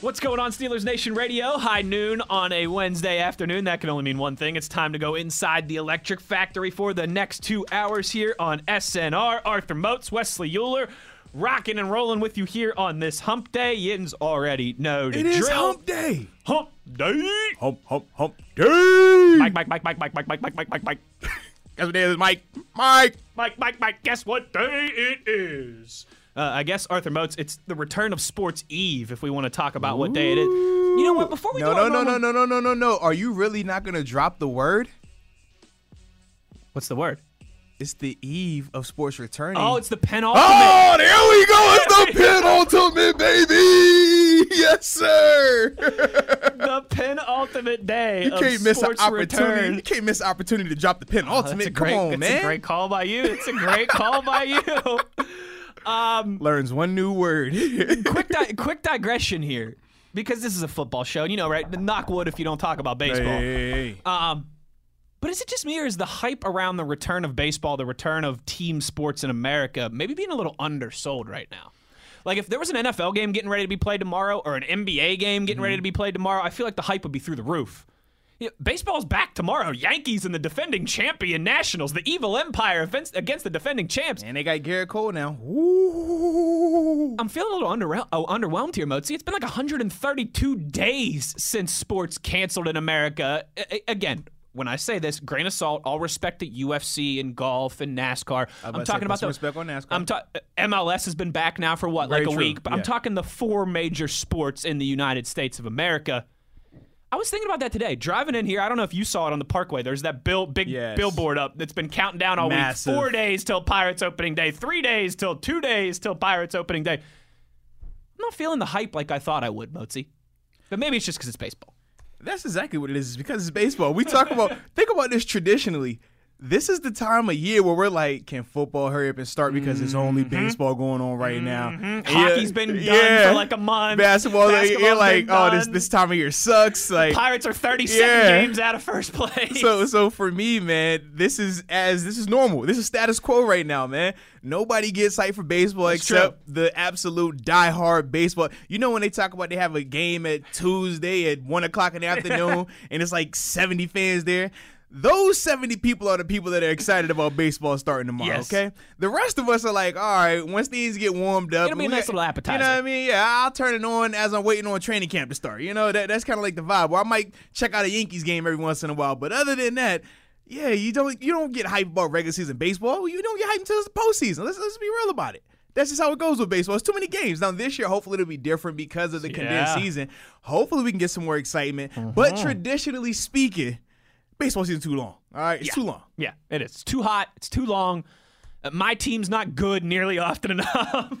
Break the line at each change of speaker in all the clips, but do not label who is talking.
What's going on, Steelers Nation Radio? High noon on a Wednesday afternoon. That can only mean one thing. It's time to go inside the electric factory for the next two hours here on SNR. Arthur Moats, Wesley Uhler, rocking and rolling with you here on this hump day. Yins already know the
It is
drill.
hump day.
Hump day.
Hump, hump, hump day.
Mike, Mike, Mike, Mike, Mike, Mike, Mike, Mike, Mike, Mike, Mike.
Guess what day it is, Mike? Mike.
Mike, Mike, Mike, guess what day it is? Uh, I guess Arthur Moats, it's the return of Sports Eve. If we want to talk about what day it is, you know what? Before we
No, no, no, no, no, no, no, no, no. Are you really not gonna drop the word?
What's the word?
It's the eve of sports returning.
Oh, it's the penultimate.
Oh, there we go. It's the penultimate, baby. Yes, sir.
the penultimate day
You can't miss an opportunity.
return.
You can't miss an opportunity to drop the
Oh,
penultimate.
great,
Come on,
that's
man.
a great call by you. It's a great call by you. Um,
Learns one new word.
quick, di- quick digression here, because this is a football show. You know, right? Knock wood if you don't talk about baseball.
Hey.
Um, but is it just me, or is the hype around the return of baseball, the return of team sports in America, maybe being a little undersold right now? Like, if there was an NFL game getting ready to be played tomorrow, or an NBA game getting ready to be played tomorrow, I feel like the hype would be through the roof. Baseball's back tomorrow. Yankees and the defending champion Nationals, the evil empire against, against the defending champs.
And they got Gerrit Cole now. Ooh.
I'm feeling a little under- oh, underwhelmed here, Mozi. It's been like 132 days since sports canceled in America. A- again, when I say this, grain of salt, all respect to UFC and golf and NASCAR. I'm talking about the
respect on NASCAR.
I'm ta- MLS has been back now for what,
Very
like a
true,
week. But I'm talking the four major sports in the United States of America. I was thinking about that today. Driving in here, I don't know if you saw it on the Parkway. There's that bill, big
Yes.
billboard up that's been counting down all
Massive.
week. Four days till Pirates opening day. Three days till two days till Pirates opening day. I'm not feeling the hype like I thought I would, Mozi. But maybe it's just because it's baseball.
That's exactly what it is. It's because it's baseball. We talk about think about this traditionally. This is the time of year where we're like, can football hurry up and start because it's only baseball going on right now.
Mm-hmm. Hockey's
yeah,
been done
yeah.
for like a month.
Basketball, you're like, oh, this this time of year sucks. Like,
Pirates are 37
Yeah.
games out of first place.
so so for me, man, this is as this is normal. This is status quo right now, man. Nobody gets hyped for baseball except the absolute diehard baseball. You know when they talk about they have a game at Tuesday at one o'clock in the afternoon and it's like seventy fans there. Those 70 people are the people that are excited about baseball starting tomorrow,
Yes.
okay? The rest of us are like, all right, once these get warmed up.
It'll be a nice little
You know what I mean? Yeah, I'll turn it on as I'm waiting on training camp to start. You know, that, that's kind of like the vibe. Or I might check out a Yankees game every once in a while. But other than that, yeah, you don't you don't get hyped about regular season baseball. You don't get hyped until it's the postseason. Let's let's be real about it. That's just how it goes with baseball. It's too many games. Now this year, hopefully it'll be different because of the condensed
Yeah.
season. Hopefully we can get some more excitement. Mm-hmm. But traditionally speaking, baseball season's too long. All right, it's too long.
yeah, it is. It's too hot. It's too long. Uh, my team's not good nearly often enough.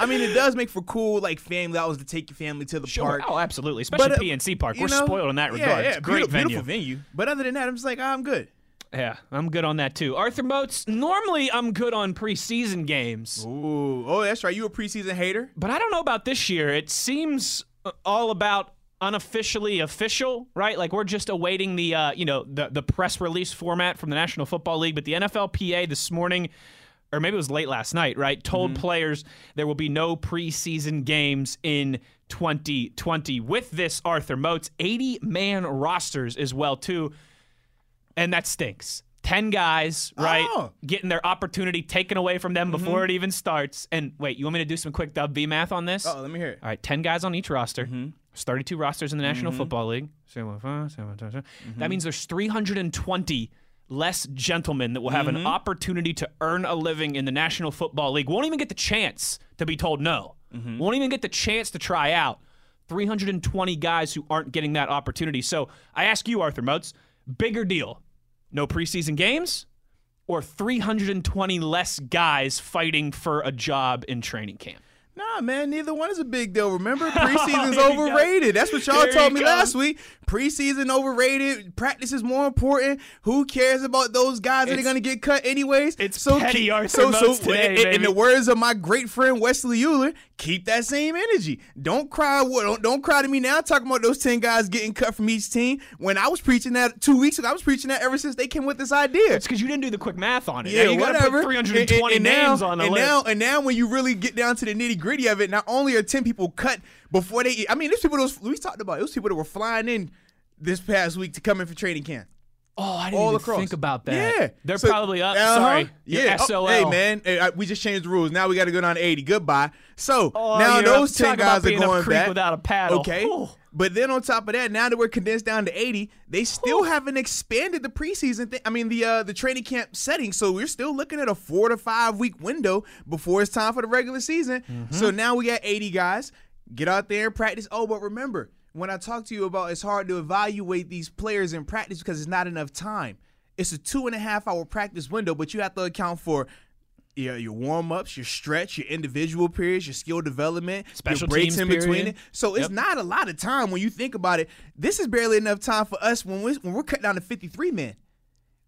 I mean, it does make for cool like family hours to take your family to the
Sure.
park.
Oh, absolutely. Especially
But, uh,
PNC Park. We're
know,
spoiled in that
yeah,
regard.
Yeah,
it's a great
beautiful,
venue.
beautiful venue. But other than that, I'm just like, I'm good.
Yeah, I'm good on that too. Arthur Moats, normally I'm good on preseason games,
Ooh, oh, that's right. You a preseason hater?
but I don't know about this year. It seems uh, all about unofficially official, right? Like we're just awaiting the uh, you know, the the press release format from the National Football League, but the NFLPA this morning or maybe it was late last night, right? Told mm-hmm. players there will be no preseason games in 2020. With this, Arthur Moats, 80 man rosters as well too, and that stinks. 10 guys, right?
Oh.
Getting their opportunity taken away from them before mm-hmm. it even starts. And wait, you want me to do some quick dub B math on this?
Oh, let me hear it.
All right, 10 guys on each roster. Mm-hmm. There's 32 rosters in the National mm-hmm. Football League. Uh, uh, that mm-hmm. means there's 320 less gentlemen that will have an mm-hmm. opportunity to earn a living in the National Football League. Won't even get the chance to be told no. Won't even get the chance to try out. 320 guys who aren't getting that opportunity. So I ask you, Arthur Moats, bigger deal. No preseason games or 320 less guys fighting for a job in training camp?
Nah, man, neither one is a big deal. Remember, preseason's overrated. That's what y'all told me comes. last week. Preseason overrated. Practice is more important. Who cares about those guys that are going to get cut anyways?
It's so petty Arthur so, so today,
in, in, the words of my great friend Wesley Uhler, keep that same energy. Don't cry. Don't, don't cry to me now. Talking about those ten guys getting cut from each team. When I was preaching that two weeks ago, I was preaching that ever since they came with this idea.
It's because you didn't do the quick math on it.
Yeah,
now you got to put 320 and, and, names
now,
on the
and
list.
Now, and now, when you really get down to the nitty gritty of it, not only are ten people cut before they. I mean, there's people was, we talked about. Those people that were flying in this past week to come in for training camp.
Oh, I didn't all even across. think about that.
Yeah,
they're so, probably up. Uh-huh. Sorry, yeah. SOL.
Oh, hey, man, hey, I, we just changed the rules. Now we got to go down to eighty. Goodbye. So oh, now those ten guys are going back
without a paddle.
Okay, Ooh. but then on top of that, now that we're condensed down to eighty, they still Ooh. haven't expanded the preseason. Thing. I mean, the uh, the training camp setting. So we're still looking at a four to five week window before it's time for the regular season. Mm-hmm. So now we got eighty guys. Get out there and practice. Oh, but remember when I talk to you about it's hard to evaluate these players in practice because it's not enough time. It's a two and a half hour practice window, but you have to account for your, your warm ups, your stretch, your individual periods, your skill development,
special
your breaks in
period.
between it. So it's yep. not a lot of time when you think about it. This is barely enough time for us when we when we're cut down to 53 men.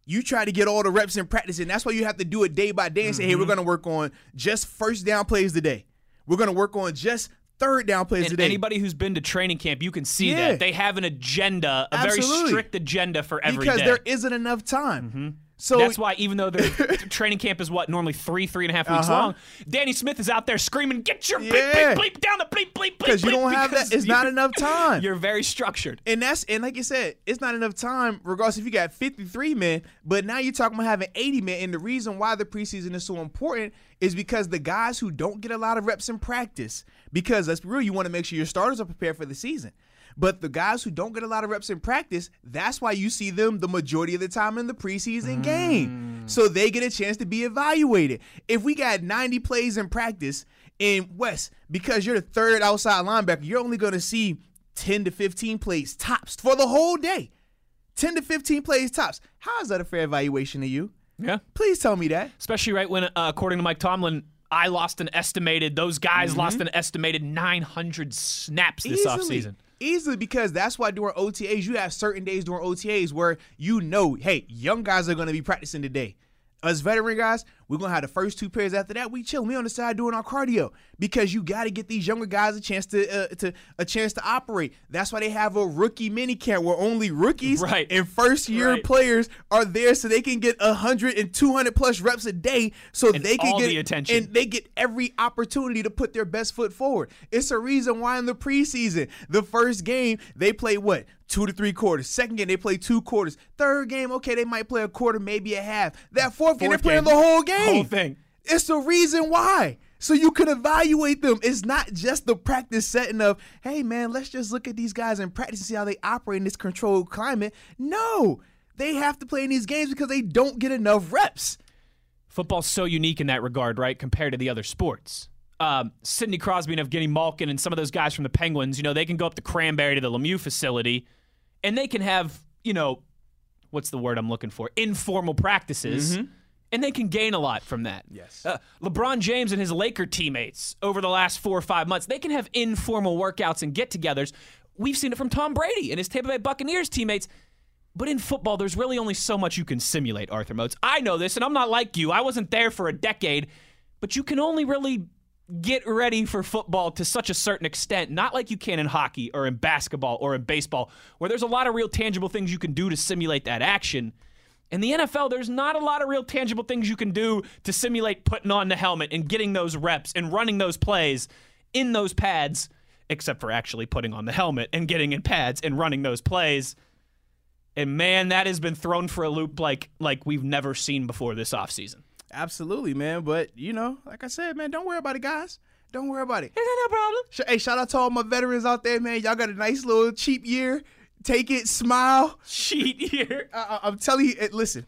You try to get all the reps in practice, and that's why you have to do it day by day and say, mm-hmm. hey, we're mm-hmm. going to work on just first down plays today. We're going to work on just third down plays
and
today.
Anybody who's been to training camp, you can see yeah. that they have an agenda, a
Absolutely.
very strict agenda for every
because
day.
there isn't enough time.
Mm-hmm. So that's why, even though their training camp is what normally three, three and a half weeks uh-huh. long, Danny Smith is out there screaming, "Get your yeah. bleep, bleep, bleep down the bleep, bleep, bleep."
Because you don't have that. It's not enough time.
You're very structured,
and that's and like you said, it's not enough time. Regardless if you got 53 men, but now you're talking about having 80 men, and the reason why the preseason is so important is because the guys who don't get a lot of reps in practice, because let's be real, you want to make sure your starters are prepared for the season. But the guys who don't get a lot of reps in practice, that's why you see them the majority of the time in the preseason mm. game. So they get a chance to be evaluated. If we got 90 plays in practice in West, because you're the third outside linebacker, you're only going to see 10 to 15 plays tops for the whole day. 10 to 15 plays tops. How is that a fair evaluation to you?
Yeah.
Please tell me that.
Especially right when, uh, according to Mike Tomlin, I lost an estimated, those guys mm-hmm. lost an estimated 900 snaps this
Easily.
offseason.
Easily because that's why during OTAs, you have certain days during OTAs where you know, hey, young guys are going to be practicing today. Us veteran guys, we're gonna have the first two pairs. After that, we chill. We on the side doing our cardio because you got to get these younger guys a chance to uh, to a chance to operate. That's why they have a rookie mini camp where only rookies
right.
and first year right. players are there, so they can get hundred and 200 plus reps a day, so
and
they can get
the attention
and they get every opportunity to put their best foot forward. It's a reason why in the preseason, the first game they play what two to three quarters. Second game, they play two quarters. Third game, okay, they might play a quarter, maybe a half. That fourth, fourth game, they're playing game. the whole game.
Whole thing.
It's the reason why. So you can evaluate them. It's not just the practice setting of, hey man, let's just look at these guys in practice and see how they operate in this controlled climate. No, they have to play in these games because they don't get enough reps.
Football's so unique in that regard, right? Compared to the other sports. Um, Sidney Crosby and Evgeny Malkin and some of those guys from the Penguins, you know, they can go up to Cranberry to the Lemieux facility and they can have, you know, what's the word I'm looking for? Informal practices. Mm-hmm and they can gain a lot from that.
Yes.
Uh, LeBron James and his Laker teammates over the last four or five months, they can have informal workouts and get togethers. We've seen it from Tom Brady and his Tampa Bay Buccaneers teammates. But in football, there's really only so much you can simulate, Arthur Moats. I know this, and I'm not like you. I wasn't there for a decade, but you can only really get ready for football to such a certain extent, not like you can in hockey or in basketball or in baseball, where there's a lot of real tangible things you can do to simulate that action. In the NFL, there's not a lot of real tangible things you can do to simulate putting on the helmet and getting those reps and running those plays in those pads, except for actually putting on the helmet and getting in pads and running those plays. And man, that has been thrown for a loop like like we've never seen before this offseason.
Absolutely, man. But you know, like I said, man, don't worry about it, guys. Don't worry about it.
Is that no problem?
Hey, shout out to all my veterans out there, man. Y'all got a nice little cheap year. Take it, smile.
Cheat here.
I, am telling you, listen.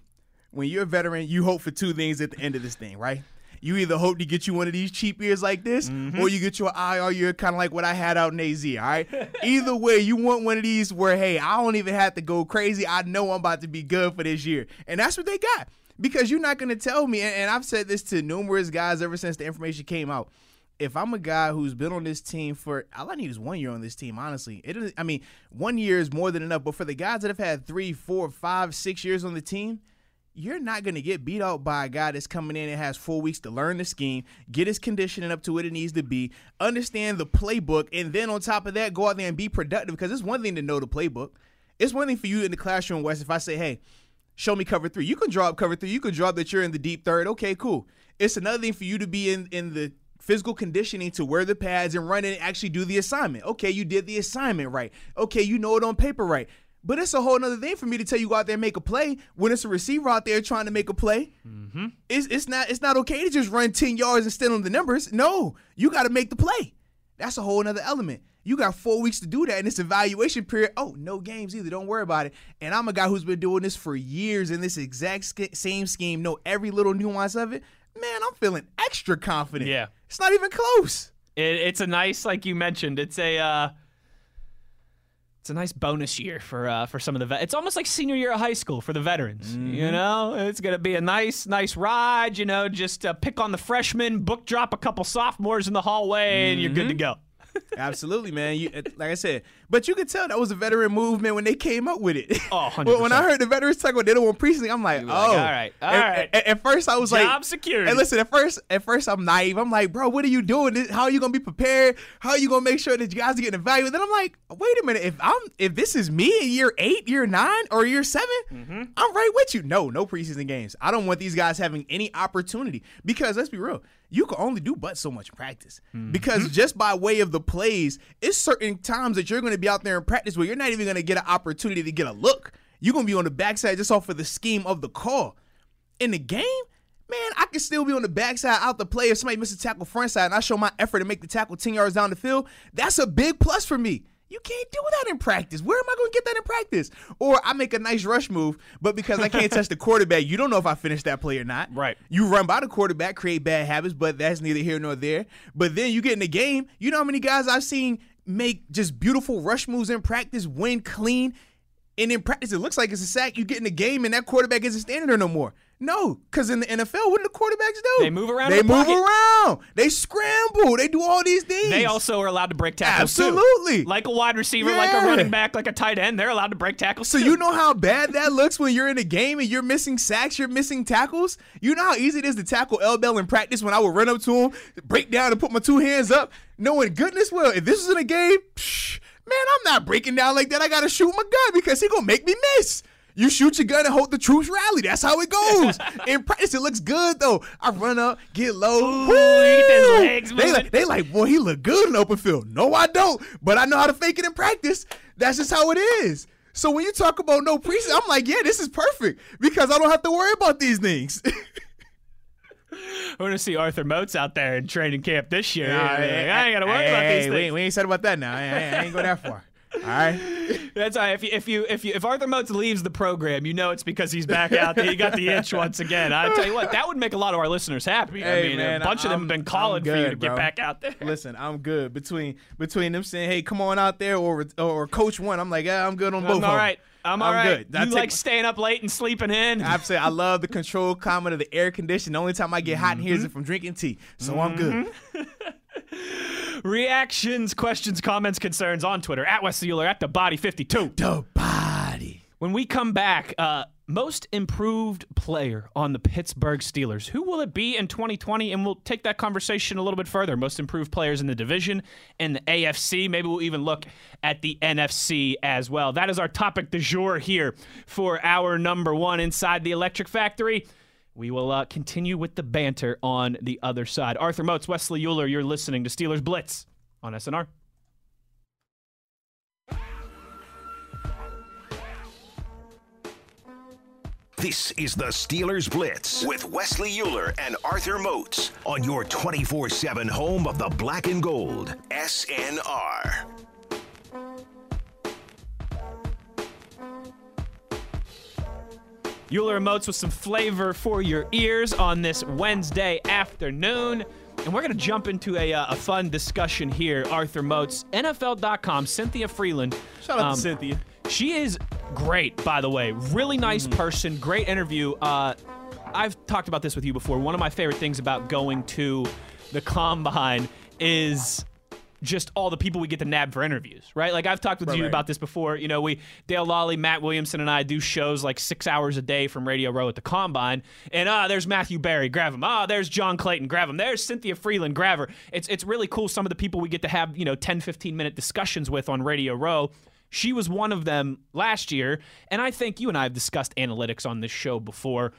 When you're a veteran, you hope for two things at the end of this thing, right? You either hope to get you one of these cheap years like this, mm-hmm. or you get your IR year kind of like what I had out in AZ. All right. either way, you want one of these where hey, I don't even have to go crazy. I know I'm about to be good for this year, and that's what they got. Because you're not going to tell me, and, and I've said this to numerous guys ever since the information came out if I'm a guy who's been on this team for all I need is one year on this team, honestly. It is I mean, one year is more than enough. But for the guys that have had three, four, five, six years on the team, you're not going to get beat out by a guy that's coming in and has four weeks to learn the scheme, get his conditioning up to what it needs to be, understand the playbook, and then on top of that, go out there and be productive. Because it's one thing to know the playbook. It's one thing for you in the classroom, Wes, if I say, hey, show me cover three. You can draw up cover three. You can draw up that you're in the deep third. Okay, cool. It's another thing for you to be in, in the physical conditioning to wear the pads and run and actually do the assignment. Okay, you did the assignment right. Okay, you know it on paper right. But it's a whole other thing for me to tell you go out there and make a play when it's a receiver out there trying to make a play. Mm-hmm. It's it's not it's not okay to just run ten yards and stand on the numbers. No, you got to make the play. That's a whole other element. You got four weeks to do that in this evaluation period. Oh, no games either. Don't worry about it. And I'm a guy who's been doing this for years in this exact same scheme. Know every little nuance of it. Man, I'm feeling extra confident.
Yeah,
it's not even close.
It, it's a nice, like you mentioned. It's a. Uh it's a nice bonus year for uh, for some of the vet. It's almost like senior year of high school for the veterans. Mm-hmm. You know, it's gonna be a nice nice ride. You know, just uh, pick on the freshmen, book drop a couple sophomores in the hallway, mm-hmm. and you're good to mm-hmm. go.
Absolutely, man. You, like I said, but you could tell that was a veteran movement when they came up with it.
Oh, 100%.
when I heard the veterans talk about they don't want precinct, I'm like, oh, like,
all right, all right.
At, at, first, I was
Job
like,
job security.
And listen, at first, at first, I'm naive. I'm like, bro, what are you doing? How are you gonna be prepared? How are you gonna make sure that you guys are getting value? Then I'm like, wait a minute. If I'm, if this is me in year eight, year nine, or year 7 i mm-hmm. I'm right with you. No, no preseason games. I don't want these guys having any opportunity because let's be real you can only do but so much practice mm-hmm. because just by way of the plays, it's certain times that you're going to be out there in practice where you're not even going to get an opportunity to get a look. You're going to be on the backside just off of the scheme of the call. In the game, man, I can still be on the backside out the play if somebody misses a tackle front side and I show my effort to make the tackle 10 yards down the field. That's a big plus for me. You can't do that in practice. Where am I going to get that in practice? Or I make a nice rush move, but because I can't touch the quarterback, you don't know if I finish that play or not.
Right.
You run by the quarterback, create bad habits, but that's neither here nor there. But then you get in the game. You know how many guys I've seen make just beautiful rush moves in practice, win clean, and in practice it looks like it's a sack. You get in the game and that quarterback isn't standing there no more. No, because in the NFL, what do the quarterbacks do?
They move around.
They
move
pocket. around. They scramble. They do all these things.
They also are allowed to break tackles.
Absolutely.
Too. Like a wide receiver, yeah. like a running back, like a tight end, they're allowed to break tackles.
So
too.
you know how bad that looks when you're in a game and you're missing sacks, you're missing tackles. You know how easy it is to tackle L Bell in practice when I would run up to him, break down, and put my two hands up, knowing goodness well if this is in a game, psh, man, I'm not breaking down like that. I gotta shoot my gun because he gonna make me miss. You shoot your gun and hope the troops rally. That's how it goes. In practice, it looks good though. I run up, get low.
Ooh, legs
they like, they like, boy, he look good in open field. No, I don't. But I know how to fake it in practice. That's just how it is. So when you talk about no preseason, I'm like, yeah, this is perfect because I don't have to worry about these things.
We're gonna see Arthur Moats out there in training camp this year. Nah, I, ain't gotta worry hey, about these things.
We ain't, we ain't said about that now. I, I ain't go that far. All right.
That's all right. If you, if you if you if Arthur Moats leaves the program, you know it's because he's back out there. He got the itch once again. I tell you what, that would make a lot of our listeners happy.
Hey,
I mean,
man,
a bunch
I'm,
of them have been calling
good,
for you to
bro.
get back out there.
Listen, I'm good between between them saying, "Hey, come on out there," or or Coach One. I'm like, yeah, I'm good on both.
I'm all right. I'm all
I'm
right.
good.
You like staying up late and sleeping in?
Absolutely. I love the control climate of the air conditioning. The only time I get hot in here is mm-hmm. from drinking tea. So mm-hmm. I'm good.
Reactions, questions, comments, concerns on Twitter at Wesley Uhler at the body 52.
The body.
When we come back, uh, most improved player on the Pittsburgh Steelers. Who will it be in 2020? And we'll take that conversation a little bit further. Most improved players in the division and the AFC. Maybe we'll even look at the NFC as well. That is our topic du jour here for our number one inside the Electric Factory. We will uh, continue with the banter on the other side. Arthur Moats, Wesley Uhler, you're listening to Steelers Blitz on SNR.
This is the Steelers Blitz with Wesley Uhler and Arthur Moats on your 24 7 home of the black and gold, SNR.
Uhler and Moats with some flavor for your ears on this Wednesday afternoon. And we're going to jump into a, uh, a fun discussion here. Arthur Moats, NFL.com, Cynthia Frelund.
Shout out um, to Cynthia.
She is great, by the way. Really nice mm. person. Great interview. Uh, I've talked about this with you before. One of my favorite things about going to the combine is just all the people we get to nab for interviews, right? Like I've talked with you
right.
about this before. You know, we Dale Lolley, Matt Williamson, and I do shows like six hours a day from Radio Row at the Combine. And ah, there's Matthew Berry, grab him. Ah, there's John Clayton, grab him. There's Cynthia Frelund, grab her. It's it's really cool. Some of the people we get to have you know 10, 15 minute discussions with on Radio Row. She was one of them last year, and I think you and I have discussed analytics on this show before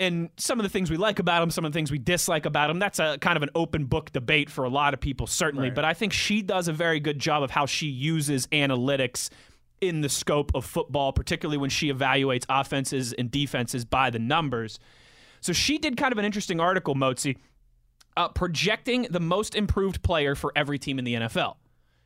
and some of the things we like about him, some of the things we dislike about him, that's a kind of an open book debate for a lot of people, certainly.
Right.
But I think she does a very good job of how she uses analytics in the scope of football, particularly when she evaluates offenses and defenses by the numbers. So she did kind of an interesting article, Mozi, uh, projecting the most improved player for every team in the NFL.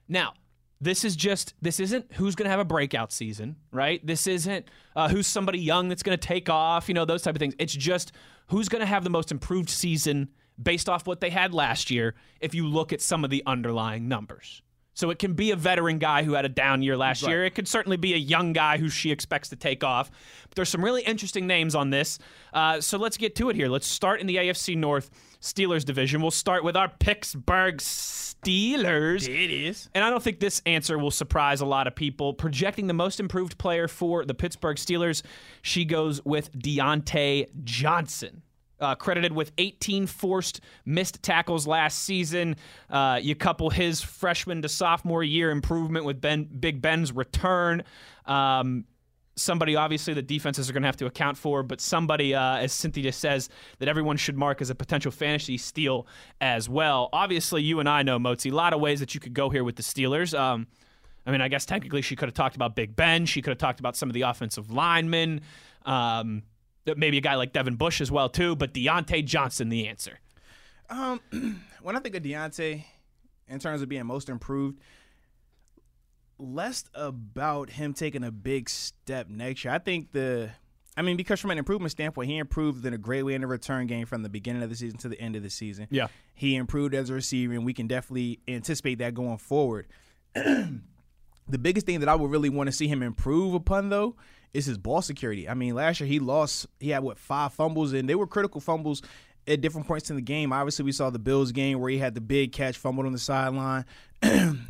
Now, this is just this isn't who's going to have a breakout season, right? This isn't uh, who's somebody young that's going to take off, you know, those type of things. It's just who's going to have the most improved season based off what they had last year. If you look at some of the underlying numbers. So it can be a veteran guy who had a down year last year. It could certainly be a young guy who she expects to take off. But there's some really interesting names on this. Uh, so let's get to it here. Let's start in the AFC North Steelers division. We'll start with our Pittsburgh Steelers.
It is.
And I don't think this answer will surprise a lot of people. Projecting the most improved player for the Pittsburgh Steelers, she goes with Diontae Johnson. Uh, credited with 18 forced missed tackles last season. Uh, you couple his freshman to sophomore year improvement with Ben Big Ben's return. Um, somebody obviously the defenses are going to have to account for, but somebody, uh, as Cynthia says, that everyone should mark as a potential fantasy steal as well. Obviously, you and I know, Mozi, a lot of ways that you could go here with the Steelers. Um, I mean, I guess technically she could have talked about Big Ben. She could have talked about some of the offensive linemen. Um, maybe a guy like Devin Bush as well, too. But Diontae Johnson, the answer.
Um, when I think of Diontae, in terms of being most improved, less about him taking a big step next year. I think the, I mean, because from an improvement standpoint, he improved in a great way in the return game from the beginning of the season to the end of the season.
Yeah.
He improved as a receiver, and we can definitely anticipate that going forward. the biggest thing that I would really want to see him improve upon, though, is his ball security. I mean, last year he lost, he had what, five fumbles, and they were critical fumbles at different points in the game. Obviously, we saw the Bills game where he had the big catch, fumbled on the sideline.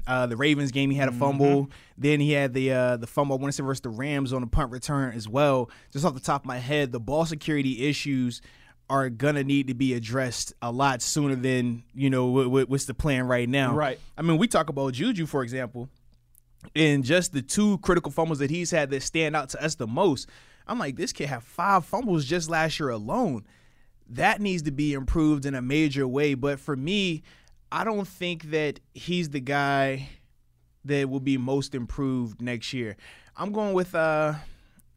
uh, the Ravens game, he had a fumble. Mm-hmm. Then he had the uh, the fumble. I want to say versus the Rams on the punt return as well. Just off the top of my head, the ball security issues are gonna need to be addressed a lot sooner than you know what, what's the plan right now.
Right.
I mean, we talk about Juju for example, and just the two critical fumbles that he's had that stand out to us the most. I'm like, this kid had five fumbles just last year alone that needs to be improved in a major way. But for me, I don't think that he's the guy that will be most improved next year. I'm going with uh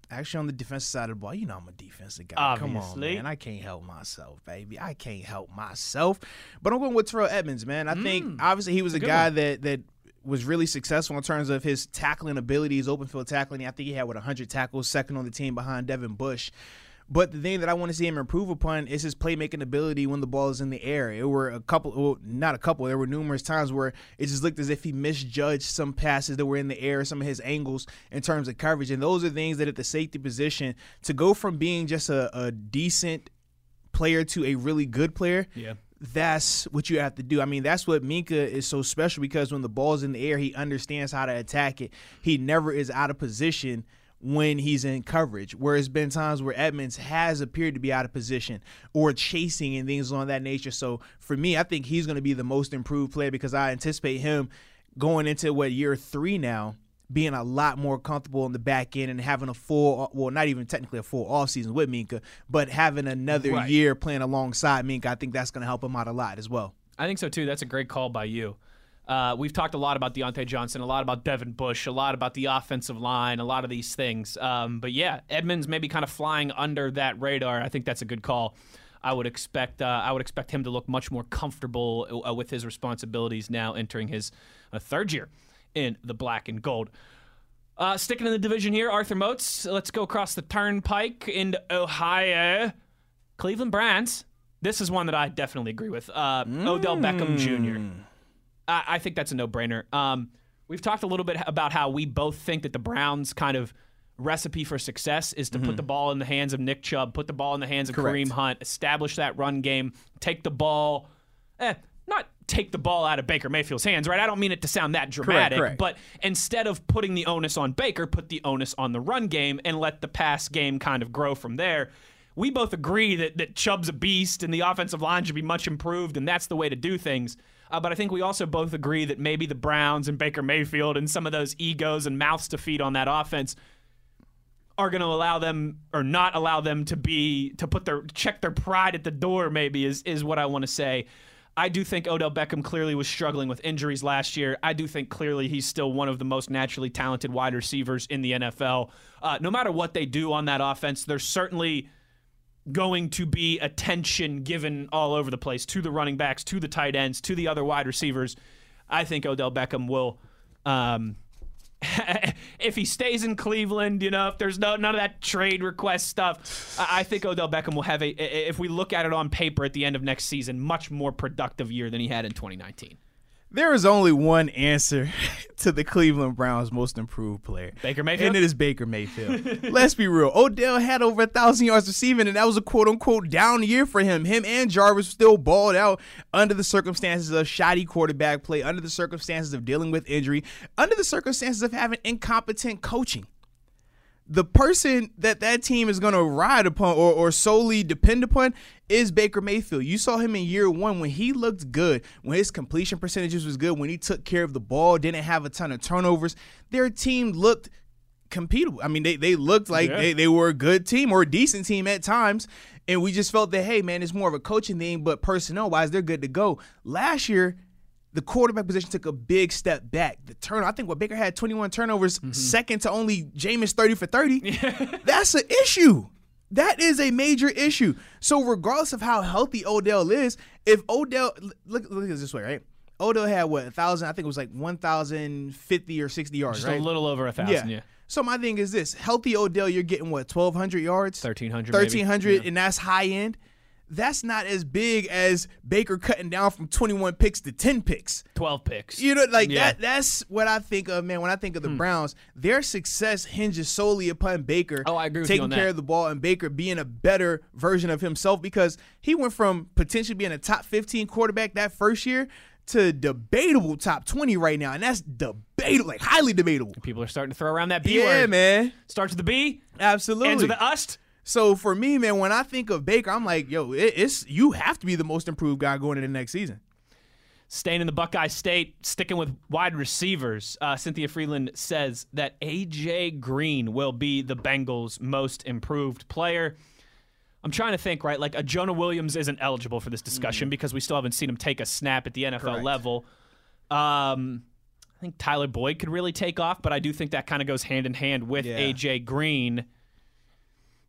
actually on the defensive side of the ball. You know I'm a defensive guy. Come on, man. I can't help myself, baby. I can't help myself. But I'm going with Terrell Edmunds, man. I think obviously he was a,
good
guy
one.
that that was really successful in terms of his tackling abilities, open field tackling. I think he had what 100 tackles, second on the team behind Devin Bush. But the thing that I want to see him improve upon is his playmaking ability when the ball is in the air. It were a couple, well, not a couple. There were numerous times where it just looked as if he misjudged some passes that were in the air, some of his angles in terms of coverage. And those are things that at the safety position, to go from being just a, a decent player to a really good player,
Yeah.
that's what you have to do. I mean, that's what Minkah is so special because when the ball's in the air, he understands how to attack it. He never is out of position when he's in coverage. Where it's been times where Edmunds has appeared to be out of position or chasing and things along that nature. So for me, I think he's going to be the most improved player because I anticipate him going into what year three now being a lot more comfortable in the back end and having a full well not even technically a full off season with Minkah but having another
Right.
year playing alongside Minkah I think that's going to help him out a lot as well
I think so too. That's a great call by you. Uh, we've talked a lot about Diontae Johnson, a lot about Devin Bush, a lot about the offensive line, a lot of these things. Um, but yeah, Edmunds maybe kind of flying under that radar. I think that's a good call. I would expect uh, I would expect him to look much more comfortable uh, with his responsibilities now entering his uh, third year in the black and gold. Uh, sticking in the division here, Arthur Moats. Let's go across the turnpike into Ohio. Cleveland Browns. This is one that I definitely agree with. Uh, Odell Beckham Jr. I, I think that's a no-brainer. Um, we've talked a little bit about how we both think that the Browns' kind of recipe for success is to put the ball in the hands of Nick Chubb, put the ball in the hands of
Correct.
Kareem Hunt, establish that run game, take the ball, eh, not take the ball out of Baker Mayfield's hands, right? I don't mean it to sound that dramatic,
correct.
but instead of putting the onus on Baker, put the onus on the run game and let the pass game kind of grow from there. We both agree that, that Chubb's a beast and the offensive line should be much improved, and that's the way to do things. Uh, but I think we also both agree that maybe the Browns and Baker Mayfield and some of those egos and mouths to feed on that offense are going to allow them or not allow them to be to put their check their pride at the door maybe is is what I want to say. I do think Odell Beckham clearly was struggling with injuries last year. I do think clearly he's still one of the most naturally talented wide receivers in the NFL. Uh, no matter what they do on that offense, there's certainly going to be attention given all over the place to the running backs, to the tight ends, to the other wide receivers. I think Odell Beckham will. Um, if he stays in Cleveland, you know, if there's no none of that trade request stuff, I I think Odell Beckham will have a. If we look at it on paper at the end of next season, much more productive year than he had in 2019.
There is only one answer to the Cleveland Browns' most improved player.
Baker Mayfield?
And it is Baker Mayfield. Let's be real. Odell had over a thousand yards receiving, and that was a quote unquote down year for him. Him and Jarvis still balled out under the circumstances of shoddy quarterback play, under the circumstances of dealing with injury, under the circumstances of having incompetent coaching the person that that team is going to ride upon or, or solely depend upon is Baker Mayfield. You saw him in year one when he looked good, when his completion percentages was good, when he took care of the ball, didn't have a ton of turnovers. Their team looked competable. I mean, they, they looked like
Yeah.
they, they were a good team or a decent team at times. And we just felt that, hey, man, it's more of a coaching thing, but personnel wise, they're good to go. Last year, the quarterback position took a big step back. The turn, I think what Baker had 21 turnovers, mm-hmm. second to only Jameis 30 for 30. That's an issue. That is a major issue. So regardless of how healthy Odell is, if Odell look look at it this way, right? Odell had what a thousand? I think it was like 1,050 or 60 yards,
Just
right?
a little over a thousand, yeah.
So my thing is this: healthy Odell, you're getting what 1,200 yards,
1300 maybe.
1,300, and that's high end. That's not as big as Baker cutting down from 21 picks to 10 picks.
12 picks.
You know, like
Yeah. Hmm.
that. That's what I think of, man. When I think of the Browns, their success hinges solely upon Baker.
Oh, I agree
taking
on that.
care of the ball and Baker being a better version of himself because he went from potentially being a top 15 quarterback that first year to debatable top 20 right now, and that's debatable, like highly debatable.
People are starting to throw around that B
Yeah,
word.
man,
Starts with the B,
absolutely.
ends with the ust.
So for me, man, when I think of Baker, I'm like, yo, it, it's you have to be the most improved guy going into the next season.
Staying in the Buckeye State, sticking with wide receivers, uh, Cynthia Frelund says that AJ Green will be the Bengals' most improved player. I'm trying to think, right? Like a Jonah Williams isn't eligible for this discussion because we still haven't seen him take a snap at the NFL
Mm. Correct.
level. Um, I think Tyler Boyd could really take off, but I do think that kind of goes hand in hand with
Yeah.
AJ Green.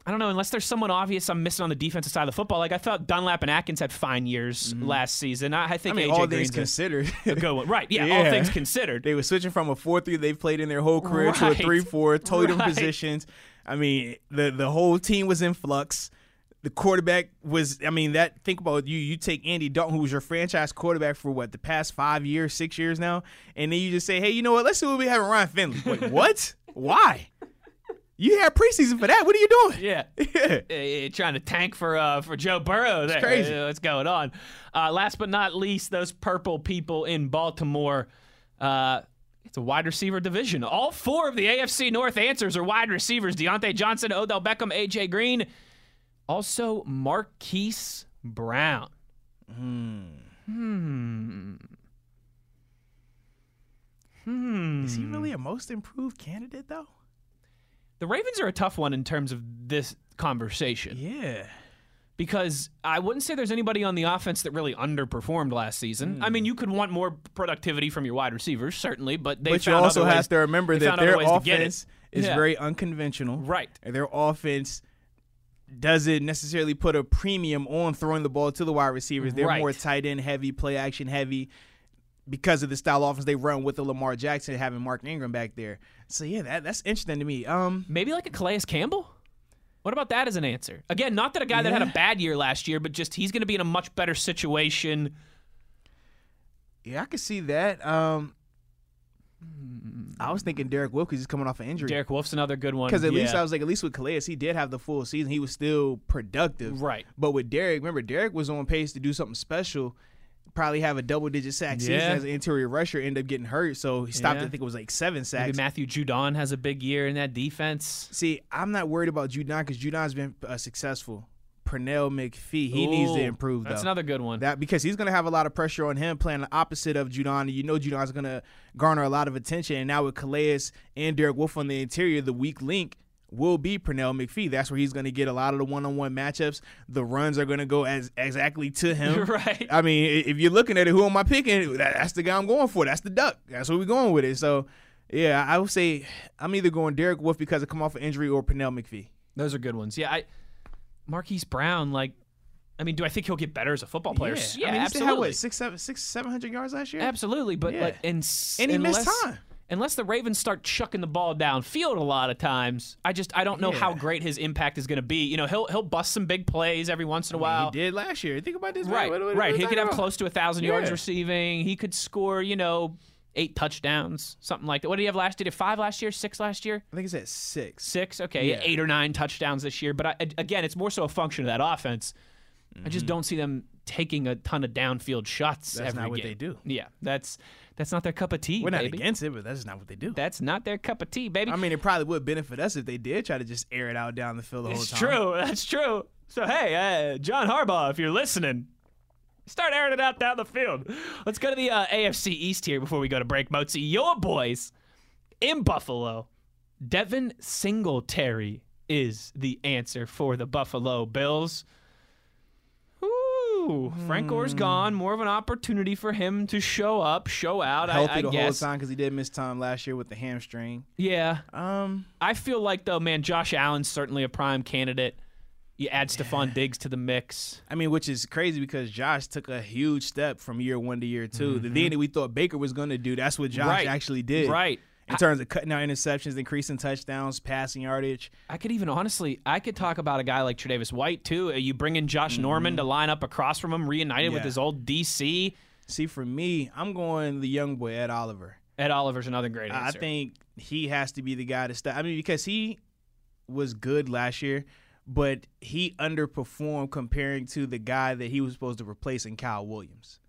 I don't know, unless there's someone obvious I'm missing on the defensive side of the football. Like I thought Dunlap and Atkins had fine years last season. I, I think
Mm-hmm. I mean,
AJ
all
Green's
things considered.
a good one. Right. Yeah, all things considered.
They were switching from a four three they've played in their whole career to a three four, totally different
Right.
positions. I mean, the the whole team was in flux. The quarterback was I mean, that think about you you take Andy Dalton, who was your franchise quarterback for what, the past five years, six years now, and then you just say, Hey, you know what, let's see what we have in Ryan Finley. Wait, what? Why? You had preseason for that. What are you doing?
Yeah.
Yeah.
Uh, trying to tank for uh, for Joe Burrow. There.
crazy.
Uh, What's going on? Uh, last but not least, those purple people in Baltimore. Uh, it's a wide receiver division. All four of the AFC North answers are wide receivers: Diontae Johnson, Odell Beckham, AJ Green, also Marquise Brown. Mm. Hmm. Hmm.
Is he really a most improved candidate though?
The Ravens are a tough one in terms of this conversation.
Yeah.
because I wouldn't say there's anybody on the offense that really underperformed last season. I mean, hmm. you could want more productivity from your wide receivers, certainly, but they
But you also have
ways-
to remember that their
ways to get it.
offense is
Yeah.
very unconventional.
Right.
And their offense doesn't necessarily put a premium on throwing the ball to the wide receivers. They're
Right.
more tight end heavy, play action heavy because of the style offense they run with the Lamar Jackson having Mark Ingram back there. So yeah, that, that's interesting to me. Um
Maybe like a Calais Campbell. What about that as an answer? Again, not that a guy that had a bad year last year, but just he's going to be in a much better situation.
yeah, I could see that. Um I was thinking Derek Wilkins is coming off an injury.
Derrick Wolfe's another good one.
Because at least I was like, at least with Calais, he did have the full season. He was still productive.
Right.
But with Derek, remember, Derek was on pace to do something special probably have a double digit sack season as an interior rusher, end up getting hurt. So he stopped.
Yeah.
I think it was like seven sacks.
Maybe Matthew Judon has a big year in that defense.
See, I'm not worried about Judon because Judon's been uh, successful. Pernell McPhee, he needs to
Ooh,
improve.
That's another good one.
That because he's going to have a lot of pressure on him playing the opposite of Judon. You know Judon's going to garner a lot of attention. And now with Calais and Derrick Wolfe on the interior, the weak link will be Pernell McPhee. That's where he's going to get a lot of the one-on-one matchups. The runs are going to go as exactly to him.
right.
I mean, if you're looking at it, who am I picking? That, that's the guy I'm going for. That's the duck. That's where we're going with it. So, yeah, I would say I'm either going Derrick Wolfe because of come off an injury or Pernell McPhee.
Those are good ones. Yeah, I Marquise Brown, like I mean, do I think he'll get better as a football player? Yeah,
I mean, he had,
absolutely.
what six, seven, six, seven hundred yards last year.
Absolutely, but
Yeah.
like, in,
And he missed time.
Unless the Ravens start chucking the ball downfield a lot of times, I just I don't know how great his impact is going to be. You know, he'll he'll bust some big plays every once in a while.
He did last year. Think about this.
Right,
What- what-
right.
what
He could have close to a thousand yards receiving. He could score, you know, eight touchdowns, something like that. What did he have last? Year? Did he five last year? Six last year?
I think it's at six.
Six. Okay,
Yeah.
eight or nine touchdowns this year. But I, again, it's more so a function of that offense. I just don't see them taking a ton of downfield shots.
Mm-hmm. That's
every
not what
game.
they do.
Yeah, that's that's not their cup of tea.
We're not
baby.
against it, but that's not what they do.
That's not their cup of tea, baby.
I mean, it probably would benefit us if they did try to just air it out down the field the whole
it's
time.
true. That's true. So hey, uh, John Harbaugh, if you're listening, start airing it out down the field. Let's go to the uh, AFC East here before we go to break. Mozi, your boys in Buffalo, Devin Singletary is the answer for the Buffalo Bills. Ooh, Frank Gore's gone. More of an opportunity for him to show up, show out. I,
Healthy
I
the
guess.
whole time because he did miss time last year with the hamstring.
Yeah,
Um,
I feel like though, man, Josh Allen's certainly a prime candidate. You add Stefon Diggs to the mix.
I mean, which is crazy because Josh took a huge step from year one to year 2 The thing that we thought Baker was going to do, that's what Josh
Mm-hmm. Right.
actually did.
Right.
In terms of cutting out interceptions, increasing touchdowns, passing yardage.
I could even honestly, I could talk about a guy like Tre'Davious White too. Uh, You bring in Josh Norman to line up across from him, reunited with his old DC.
See, for me, I'm going the young boy Ed Oliver.
Ed Oliver's another great answer.
I think he has to be the guy to start. I mean, because he was good last year, but he underperformed comparing to the guy that he was supposed to replace in Kyle Williams.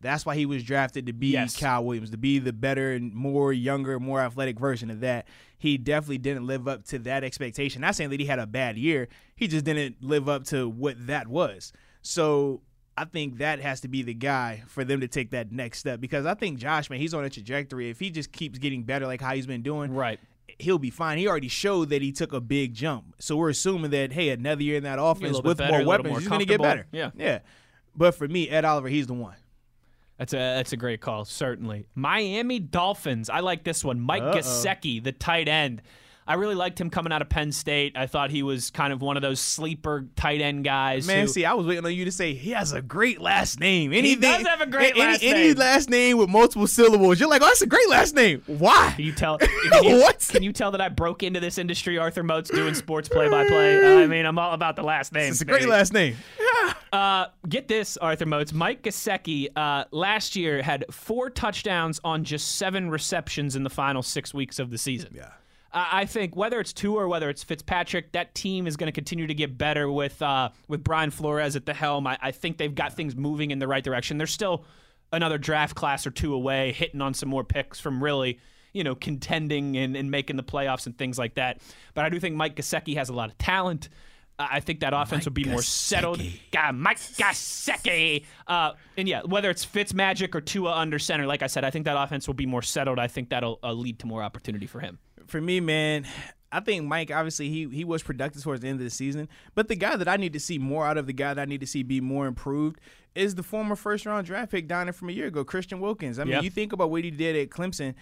That's why he was drafted to be
Yes.
Kyle Williams, to be the better and more younger, more athletic version of that. He definitely didn't live up to that expectation. Not saying that he had a bad year, he just didn't live up to what that was. So I think that has to be the guy for them to take that next step because I think Josh, man, he's on a trajectory. If he just keeps getting better like how he's been doing,
right.
he'll be fine. He already showed that he took a big jump. So we're assuming that hey, another year in that offense with
better,
more weapons,
more
he's going to get better.
Yeah.
yeah. But for me, Ed Oliver, he's the one.
That's a that's a great call, certainly. Miami Dolphins. I like this one. Mike
Uh-oh.
Gesicki, the tight end. I really liked him coming out of Penn State. I thought he was kind of one of those sleeper tight end guys.
Man,
who,
see, I was waiting on you to say he has a great last name. Anything,
does have a great
any,
last
any
name.
last name with multiple syllables. You're like, oh, that's a great last name. Why?
Can you tell? Can you,
What?
Can you tell that I broke into this industry? Arthur Moats doing sports play by play. I mean, I'm all about the last name.
It's a great last name.
Uh, get this, Arthur Moats. Mike Gesicki uh, last year had four touchdowns on just seven receptions in the final six weeks of the season.
Yeah.
I I think whether it's Tua or whether it's Fitzpatrick, that team is going to continue to get better with uh, with Brian Flores at the helm. I, I think they've got things moving in the right direction. They're still another draft class or two away, hitting on some more picks from really, you know, contending and, and making the playoffs and things like that. But I do think Mike Gesicki has a lot of talent. I I think that offense will be more settled. God, Mike Gesicki. Uh, and yeah, whether it's Fitz Magic or Tua under center, like I said, I think that offense will be more settled. I think that'll uh, lead to more opportunity for him.
For me, man, I think Mike obviously he he was productive towards the end of the season, but the guy that I need to see more out of, the guy that I need to see be more improved, is the former first round draft pick down there from a year ago, Christian Wilkins. I mean,
Yep.
you think about what he did at Clemson,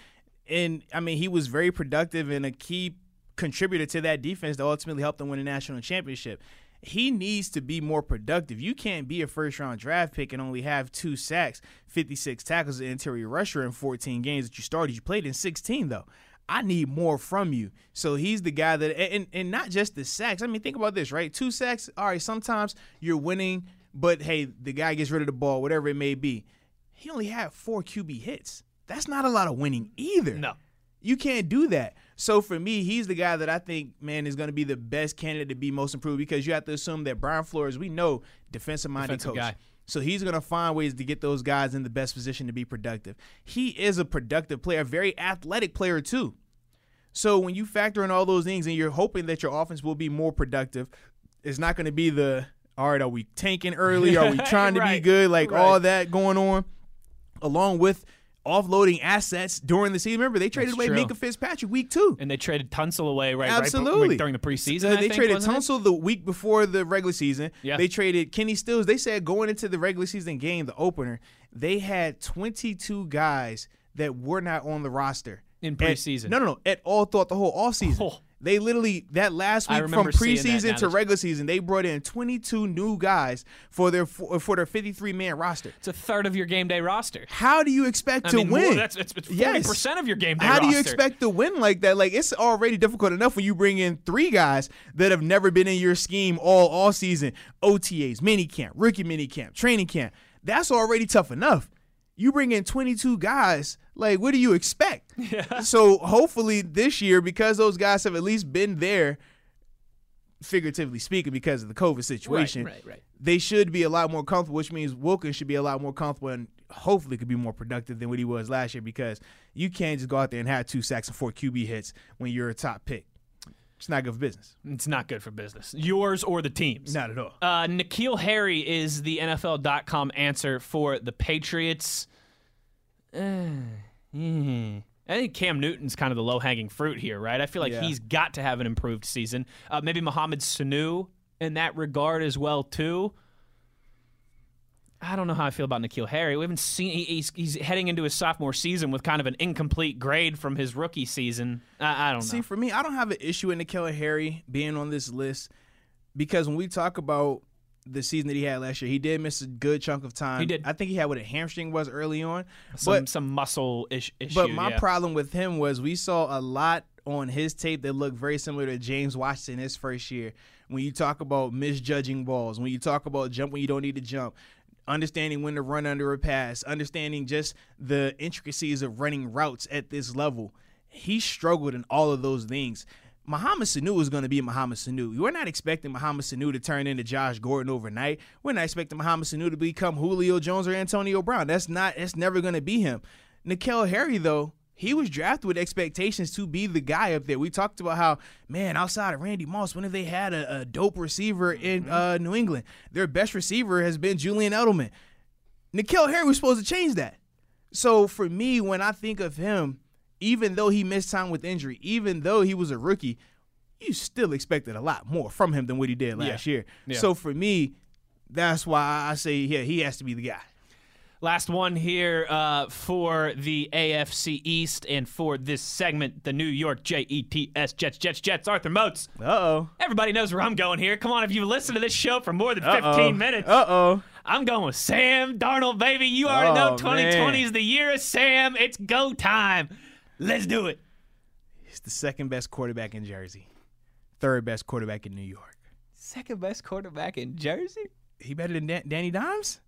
and I mean he was very productive and a key contributor to that defense that ultimately helped them win a national championship. He needs to be more productive. You can't be a first round draft pick and only have two sacks, 56 tackles, an interior rusher in 14 games that you started. You played in 16, though. I need more from you. So he's the guy that, and, and not just the sacks. I mean, think about this, right? Two sacks. All right, sometimes you're winning, but hey, the guy gets rid of the ball, whatever it may be. He only had four QB hits. That's not a lot of winning either.
No.
You can't do that. So for me, he's the guy that I think, man, is going to be the best candidate to be most improved because you have to assume that Brian Flores, we know, defensive minded coach.
guy.
So he's going to find ways to get those guys in the best position to be productive. He is a productive player, a very athletic player too. So when you factor in all those things and you're hoping that your offense will be more productive, it's not going to be the all right, are we tanking early? Are we trying to
Right,
be good? Like
right.
all that going on, along with offloading assets during the season. Remember, they traded
That's
away
true.
Minkah Fitzpatrick week two.
And they traded Tunsil away right, right
Absolutely.
be- during the preseason.
So they
think,
traded? Tunsil the week before the regular season.
Yeah.
They traded Kenny Stills. They said going into the regular season game, the opener, they had 22 guys that were not on the roster
In
At-
preseason.
no, no, no. At all throughout the whole offseason.
Oh.
They literally that last week from
remember seeing that now
preseason to regular season, they brought in 22 new guys for their for, their 53 man roster.
It's a third of your game day roster.
How do you expect
I
to
mean,
win?
that's it's, it's 40% of your game day
How do you expect to win like that? Like it's already difficult enough when you bring in three guys that have never been in your scheme all all season. OTAs, mini camp, rookie mini camp, training camp. That's already tough enough. You bring in 22 guys, like what do you expect? So hopefully this year, because those guys have at least been there, figuratively speaking, because of the COVID situation,
right, right.
they should be a lot more comfortable, which means Wilkins should be a lot more comfortable and hopefully could be more productive than what he was last year because you can't just go out there and have two sacks and four QB hits when you're a top pick. It's not good for business.
It's not good for business. Yours or the team's.
Not at all.
Uh, N'Keal Harry is the NFL.com answer for the Patriots. Uh, hmm. I think Cam Newton's kind of the low hanging fruit here, right? I feel like
Yeah.
he's got to have an improved season. Uh, maybe Mohamed Sanu in that regard as well too. I don't know how I feel about N'Keal Harry. We haven't seen he- he's he's heading into his sophomore season with kind of an incomplete grade from his rookie season. I, I don't
See,
know.
for me, I don't have an issue with N'Keal Harry being on this list because when we talk about the season that he had last year, he did miss a good chunk of time.
He did.
I think he had what a hamstring was early on.
Some
but
some muscle ish, issue.
But my
yeah.
problem with him was we saw a lot on his tape that looked very similar to James Washington his first year. When you talk about misjudging balls, when you talk about jump when you don't need to jump, understanding when to run under a pass, understanding just the intricacies of running routes at this level, he struggled in all of those things. Mohamed Sanu is going to be Mohamed Sanu. We're not expecting Mohamed Sanu to turn into Josh Gordon overnight. We're not expecting Mohamed Sanu to become Julio Jones or Antonio Brown. That's not. That's never going to be him. N'Keal Harry though, he was drafted with expectations to be the guy up there. We talked about how man outside of Randy Moss, when have they had a, a dope receiver in uh, New England? Their best receiver has been Julian Edelman. N'Keal Harry was supposed to change that. So for me, when I think of him, even though he missed time with injury, even though he was a rookie, you still expected a lot more from him than what he did last year.
Yeah.
So for me, that's why I say yeah, he has to be the guy.
Last one here uh, for the AFC East and for this segment, the New York J E T S Jets, Jets, Jets. Arthur Moats.
Uh oh.
Everybody knows where I'm going here. Come on, if you've listened to this show for more than 15 minutes,
Uh oh.
I'm going with Sam Darnold, baby. You already know
Oh,
2020 is the year of Sam. It's go time. Let's do it.
He's the second best quarterback in Jersey, third best quarterback in New York.
Second best quarterback in Jersey?
He better than Dan- Danny Dimes?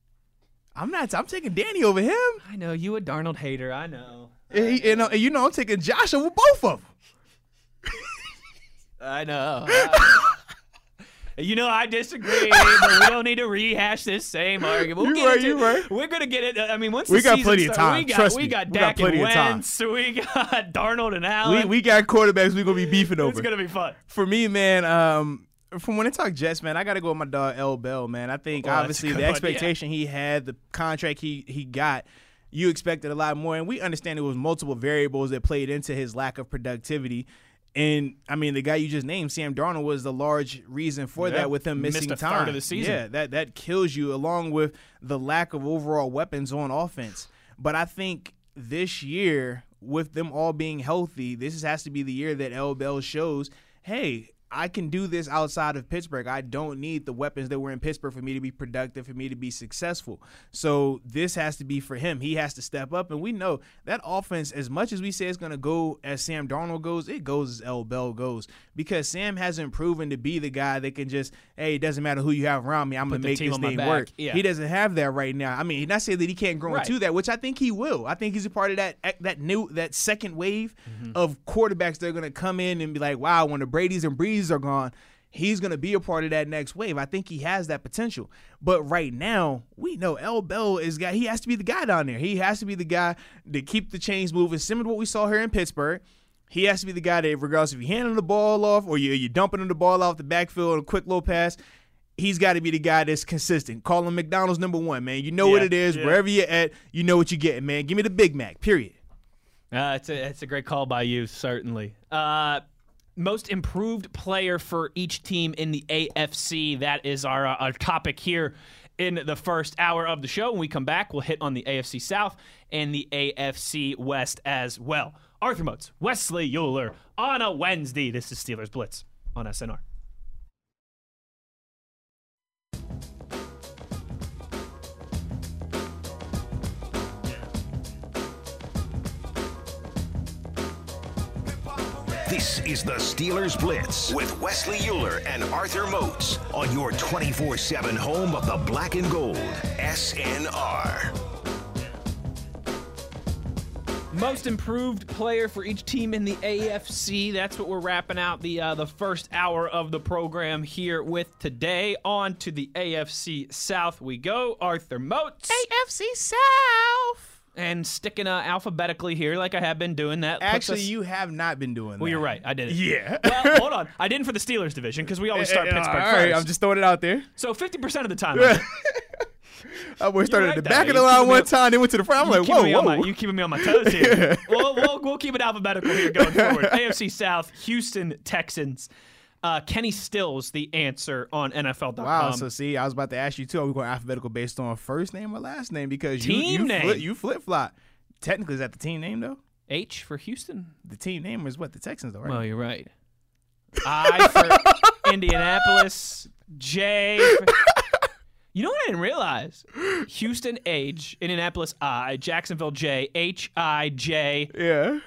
I'm not. I'm taking Danny over him.
I know you a Darnold hater. I know.
And, he- and, uh, you know, I'm taking Josh over both of them.
I know. you know, I disagree, but we don't need to rehash this same argument. We'll
You
into-
you right.
We're gonna get it. I mean, once
We
the
got
season
plenty of
starts,
time,
We got,
trust
we
me.
got
We got
Dak
plenty
and
of time.
Wentz. We got Darnold and Allen.
We, we got quarterbacks We're gonna be beefing over.
it's gonna be fun.
For me, man, um, from when I talk Jets, man, I got to go with my dog L. Bell, man. I think
Oh,
obviously the
one, yeah.
expectation he had, the contract he he got, you expected a lot more, and we understand it was multiple variables that played into his lack of productivity. And I mean, the guy you just named, Sam Darnold, was the large reason for
Yeah.
that with him missing
a third
time
of the season.
Yeah, that that kills you, along with the lack of overall weapons on offense. But I think this year, with them all being healthy, this has to be the year that L. Bell shows, hey, I can do this outside of Pittsburgh. I don't need the weapons that were in Pittsburgh for me to be productive, for me to be successful. So this has to be for him. He has to step up. And we know that offense, as much as we say it's going to go as Sam Darnold goes, it goes as L. Bell goes. Because Sam hasn't proven to be the guy that can just, hey, it doesn't matter who you have around me, I'm going to make this thing work.
Yeah.
He doesn't have that right now. I mean, not saying that he can't grow
Right.
into that, which I think he will. I think he's a part of that that new that second wave
Mm-hmm.
of quarterbacks that are going to come in and be like, wow, when the Brady's and Brees are gone, he's going to be a part of that next wave. I think he has that potential. But right now, we know L. Bell is guy. He has to be the guy down there. He has to be the guy to keep the chains moving, similar to what we saw here in Pittsburgh. He has to be the guy that, regardless if you're handing the ball off or you're, you're dumping him the ball off the backfield on a quick low pass, he's got to be the guy that's consistent. Call him McDonald's number one, man. You know
Yeah,
what it is.
yeah.
Wherever you're at, you know what you're getting, man. Give me the Big Mac, period.
Uh, it's a it's a great call by you, certainly. Uh, most improved player for each team in the AFC. That is our uh, our topic here in the first hour of the show. When we come back, we'll hit on the AFC South and the AFC West as well. Arthur Moats, Wesley Uhler on a Wednesday. This is Steelers Blitz on SNR.
This is the Steelers Blitz with Wesley Uhler and Arthur Moats on your 24 7 home of the black and gold. SNR.
Most improved player for each team in the AFC. That's what we're wrapping out the uh, the first hour of the program here with today. On to the AFC South we go. Arthur Moats
AFC South.
And sticking uh, alphabetically here, like I have been doing. That puts
Actually,
us-
you have not been doing that.
well, you're right. I did it.
Yeah.
well, hold on. I didn't for the Steelers division because we always start Pittsburgh
all right,
first.
I'm just throwing it out there.
so 50 percent of the time. I.
I boy started
right,
at the back of
You
the line
keeping me
one
up-
time, then went to the front. I'm
You
like,
keeping
whoa,
me on
whoa.
my, you keeping me on my toes here. we'll, we'll, we'll keep it alphabetical here going forward. AFC South, Houston Texans. Uh, Kenny Stills, the answer on NFL.com.
Wow. so see, I was about to ask you too. Are we going alphabetical based on first name or last name? Because you
Team
you
name.
Flip, you flip flop. Technically, is that the team name though?
H for Houston.
The team name is what the Texans though, right?
Well, you're right. I for Indianapolis. J. For, you know what I didn't realize? Houston H, Indianapolis I, Jacksonville J, H I J.
yeah.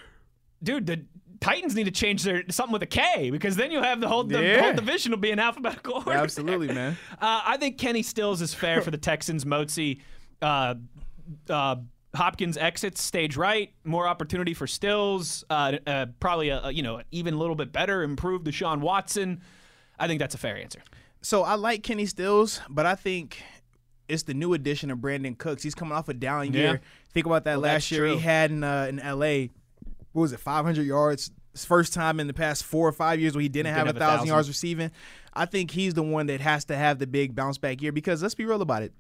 Dude, the Titans need to change their something with a K because then you'll have the whole the
Yeah.
whole division will be in alphabetical order.
Absolutely, man.
Uh, I think Kenny Stills is fair for the Texans. Mozi, uh, uh, Hopkins exits stage right. More opportunity for Stills. Uh, uh, probably a, a, you know even a little bit better, improved Deshaun Watson. I think that's a fair answer.
So I like Kenny Stills, but I think it's the new addition of Brandin Cooks. He's coming off a down
Yeah.
year. Think about that
that's
last year he had in uh, in L.A. What was it, 500 yards? His first time in the past four or five years where he didn't have
have
a thousand
thousand.
yards receiving. I think he's the one that has to have the big bounce back year because let's be real about it.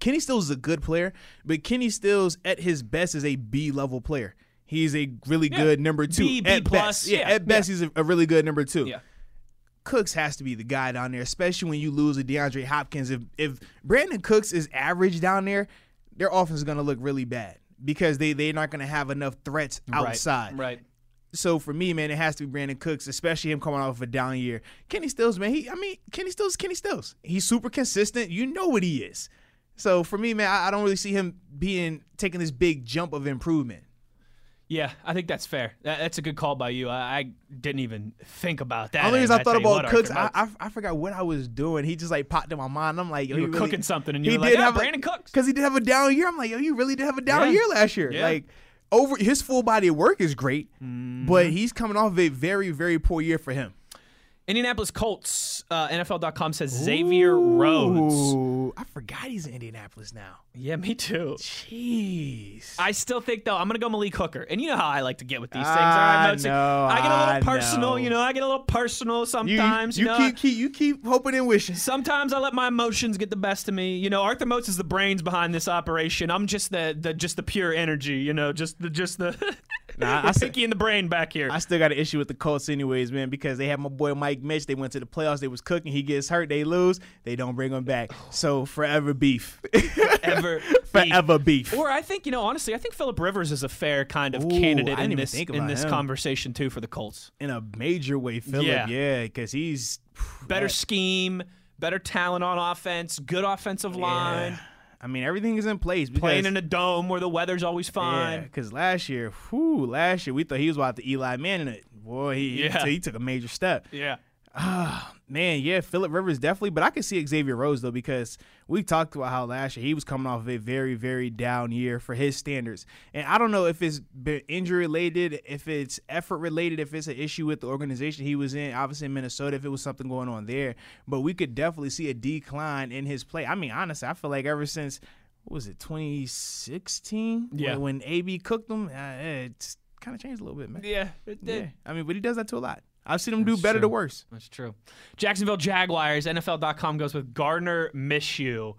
Kenny Stills is a good player, but Kenny Stills at his best is a B level player. He's a really
Yeah.
good number two.
B, B
at
plus,
best. Yeah,
yeah,
at best he's a, a really good number two.
Yeah.
Cooks has to be the guy down there, especially when you lose a DeAndre Hopkins. If if Brandin Cooks is average down there, their offense is going to look really bad because they they're not going to have enough threats outside.
Right.
So for me, man, it has to be Brandin Cooks, especially him coming off of a down year. Kenny Stills, man, he I mean Kenny Stills, Kenny Stills. He's super consistent. You know what he is. So for me, man, I, I don't really see him being taking this big jump of improvement.
Yeah, I think that's fair. That, that's a good call by you. I, I didn't even think about that.
Only reason I
I
thought about Cooks, I, I I forgot what I was doing. He just like popped in my mind. I'm like, yo,
You were
really-
cooking something and you
he
were like,
did
"Yeah,
have
Brandin Cooks."
because he did have a down year. I'm like, yo, you really did have a down
Yeah.
year last year.
Yeah.
Like over his full body of work is great,
Mm-hmm.
but he's coming off of a very very poor year for him.
Indianapolis Colts. Uh, NFL.com says Xavier Rhodes.
I forgot he's in Indianapolis now.
Yeah, me too.
Jeez.
I still think though I'm gonna go Malik Hooker, and you know how I like to get with these things.
I
right,
know,
I get a little personal.
know.
You know, I get a little personal
you,
sometimes.
you,
know,
keep, keep you keep hoping and wishing.
Sometimes I let my emotions get the best of me. You know, Arthur Moats is the brains behind this operation. I'm just the, the just the pure energy. You know, just the just the,
Nah, I
pinky in the brain back here.
I still got an issue with the Colts, anyways, man, because they had my boy Mike Mitch. They went to the playoffs. They was cooking. He gets hurt. They lose. They don't bring him back. So forever beef.
Ever
forever beef.
Or I think you know, honestly, I think Philip Rivers is a fair kind of
Ooh,
candidate in this in this
him.
conversation too for the Colts.
In a major way, Philip.
Yeah.
Yeah, because he's
Better
that-
scheme, better talent on offense, good offensive line,
Yeah. I mean, everything is in place. Because,
playing in a dome where the weather's always
Yeah,
fine.
because last year, whew, last year we thought he was about to Eli Manning it. Boy, he,
Yeah.
he took a major step.
Yeah.
Ah, man, yeah, Philip Rivers definitely, but I can see Xavier Rhodes though because we talked about how last year he was coming off of a very, very down year for his standards, and I don't know if it's been injury related, if it's effort related, if it's an issue with the organization he was in, obviously in Minnesota, if it was something going on there, but we could definitely see a decline in his play. I mean, honestly, I feel like ever since what was it 2016
Yeah.
when, when AB cooked him, uh, it's kind of changed a little bit, man.
Yeah, it
Yeah, I mean, but he does that to a lot. I've seen him do better
true.
to worse.
That's true. Jacksonville Jaguars, NFL.com goes with Gardner Minshew.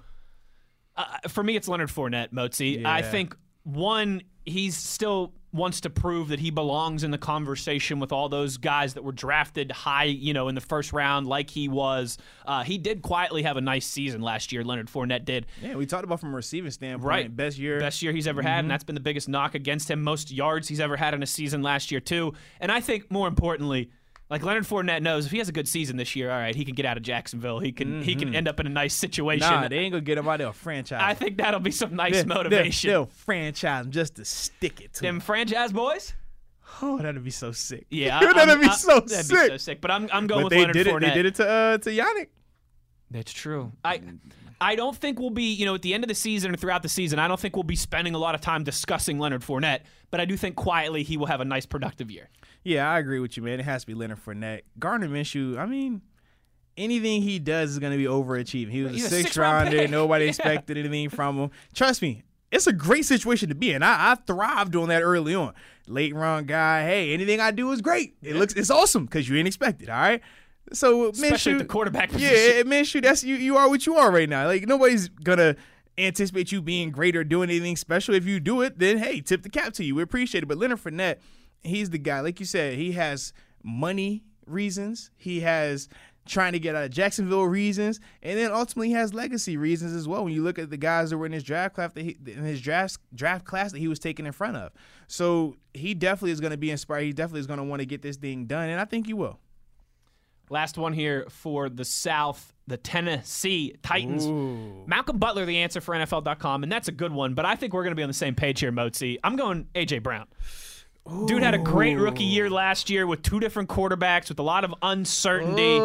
Uh, for me, it's Leonard Fournette, Motzi. I think, one, he's still wants to prove that he belongs in the conversation with all those guys that were drafted high, you know, in the first round, like he was. Uh, he did quietly have a nice season last year, Leonard Fournette did.
Yeah, we talked about from a receiving standpoint.
Right.
Best year.
Best year he's ever had, and that's been the biggest knock against him. Most yards he's ever had in a season last year, too. And I think more importantly, like Leonard Fournette knows if he has a good season this year, all right, he can get out of Jacksonville. He can he can end up in a nice situation.
Nah, they ain't gonna get him out of a franchise.
I think that'll be some nice
They'll-
motivation.
They'll, they'll franchise him just to stick it to
Them
him.
franchise boys?
Oh, that'd be so sick.
Yeah,
that'd
I'm-
be
I'm-
so
that'd
sick.
be so sick. But I'm I'm going
But
with
they
Leonard
did it.
Fournette.
They did it to uh, to Yannick.
That's true. I I don't think we'll be, you know, at the end of the season or throughout the season, I don't think we'll be spending a lot of time discussing Leonard Fournette, but I do think quietly he will have a nice productive year.
Yeah, I agree with you, man. It has to be Leonard Fournette. Gardner Minshew. I mean, anything he does is gonna be overachieving. He was
He's
a sixth
six-round
rounder.
pick.
Nobody
Yeah.
expected anything from him. Trust me. It's a great situation to be in. I, I thrived on that early on. Late round guy. Hey, anything I do is great. It looks it's awesome because you ain't expected. All right. So uh,
Especially
Minshew,
the quarterback position.
Yeah, Minshew, that's you. You are what you are right now. Like nobody's gonna anticipate you being great or doing anything special. If you do it, then hey, tip the cap to you. We appreciate it. But Leonard Fournette, he's the guy. Like you said, he has money reasons. He has trying to get out of Jacksonville reasons, and then ultimately he has legacy reasons as well. When you look at the guys that were in his draft class that he, in his draft draft class that he was taken in front of, so he definitely is going to be inspired. He definitely is going to want to get this thing done, and I think he will.
Last one here for the South, the Tennessee Titans. Malcolm Butler, the answer for NFL.com, and that's a good one, but I think we're going to be on the same page here, Mozi. I'm going A.J. Brown. Dude had a great rookie year last year with two different quarterbacks with a lot of uncertainty.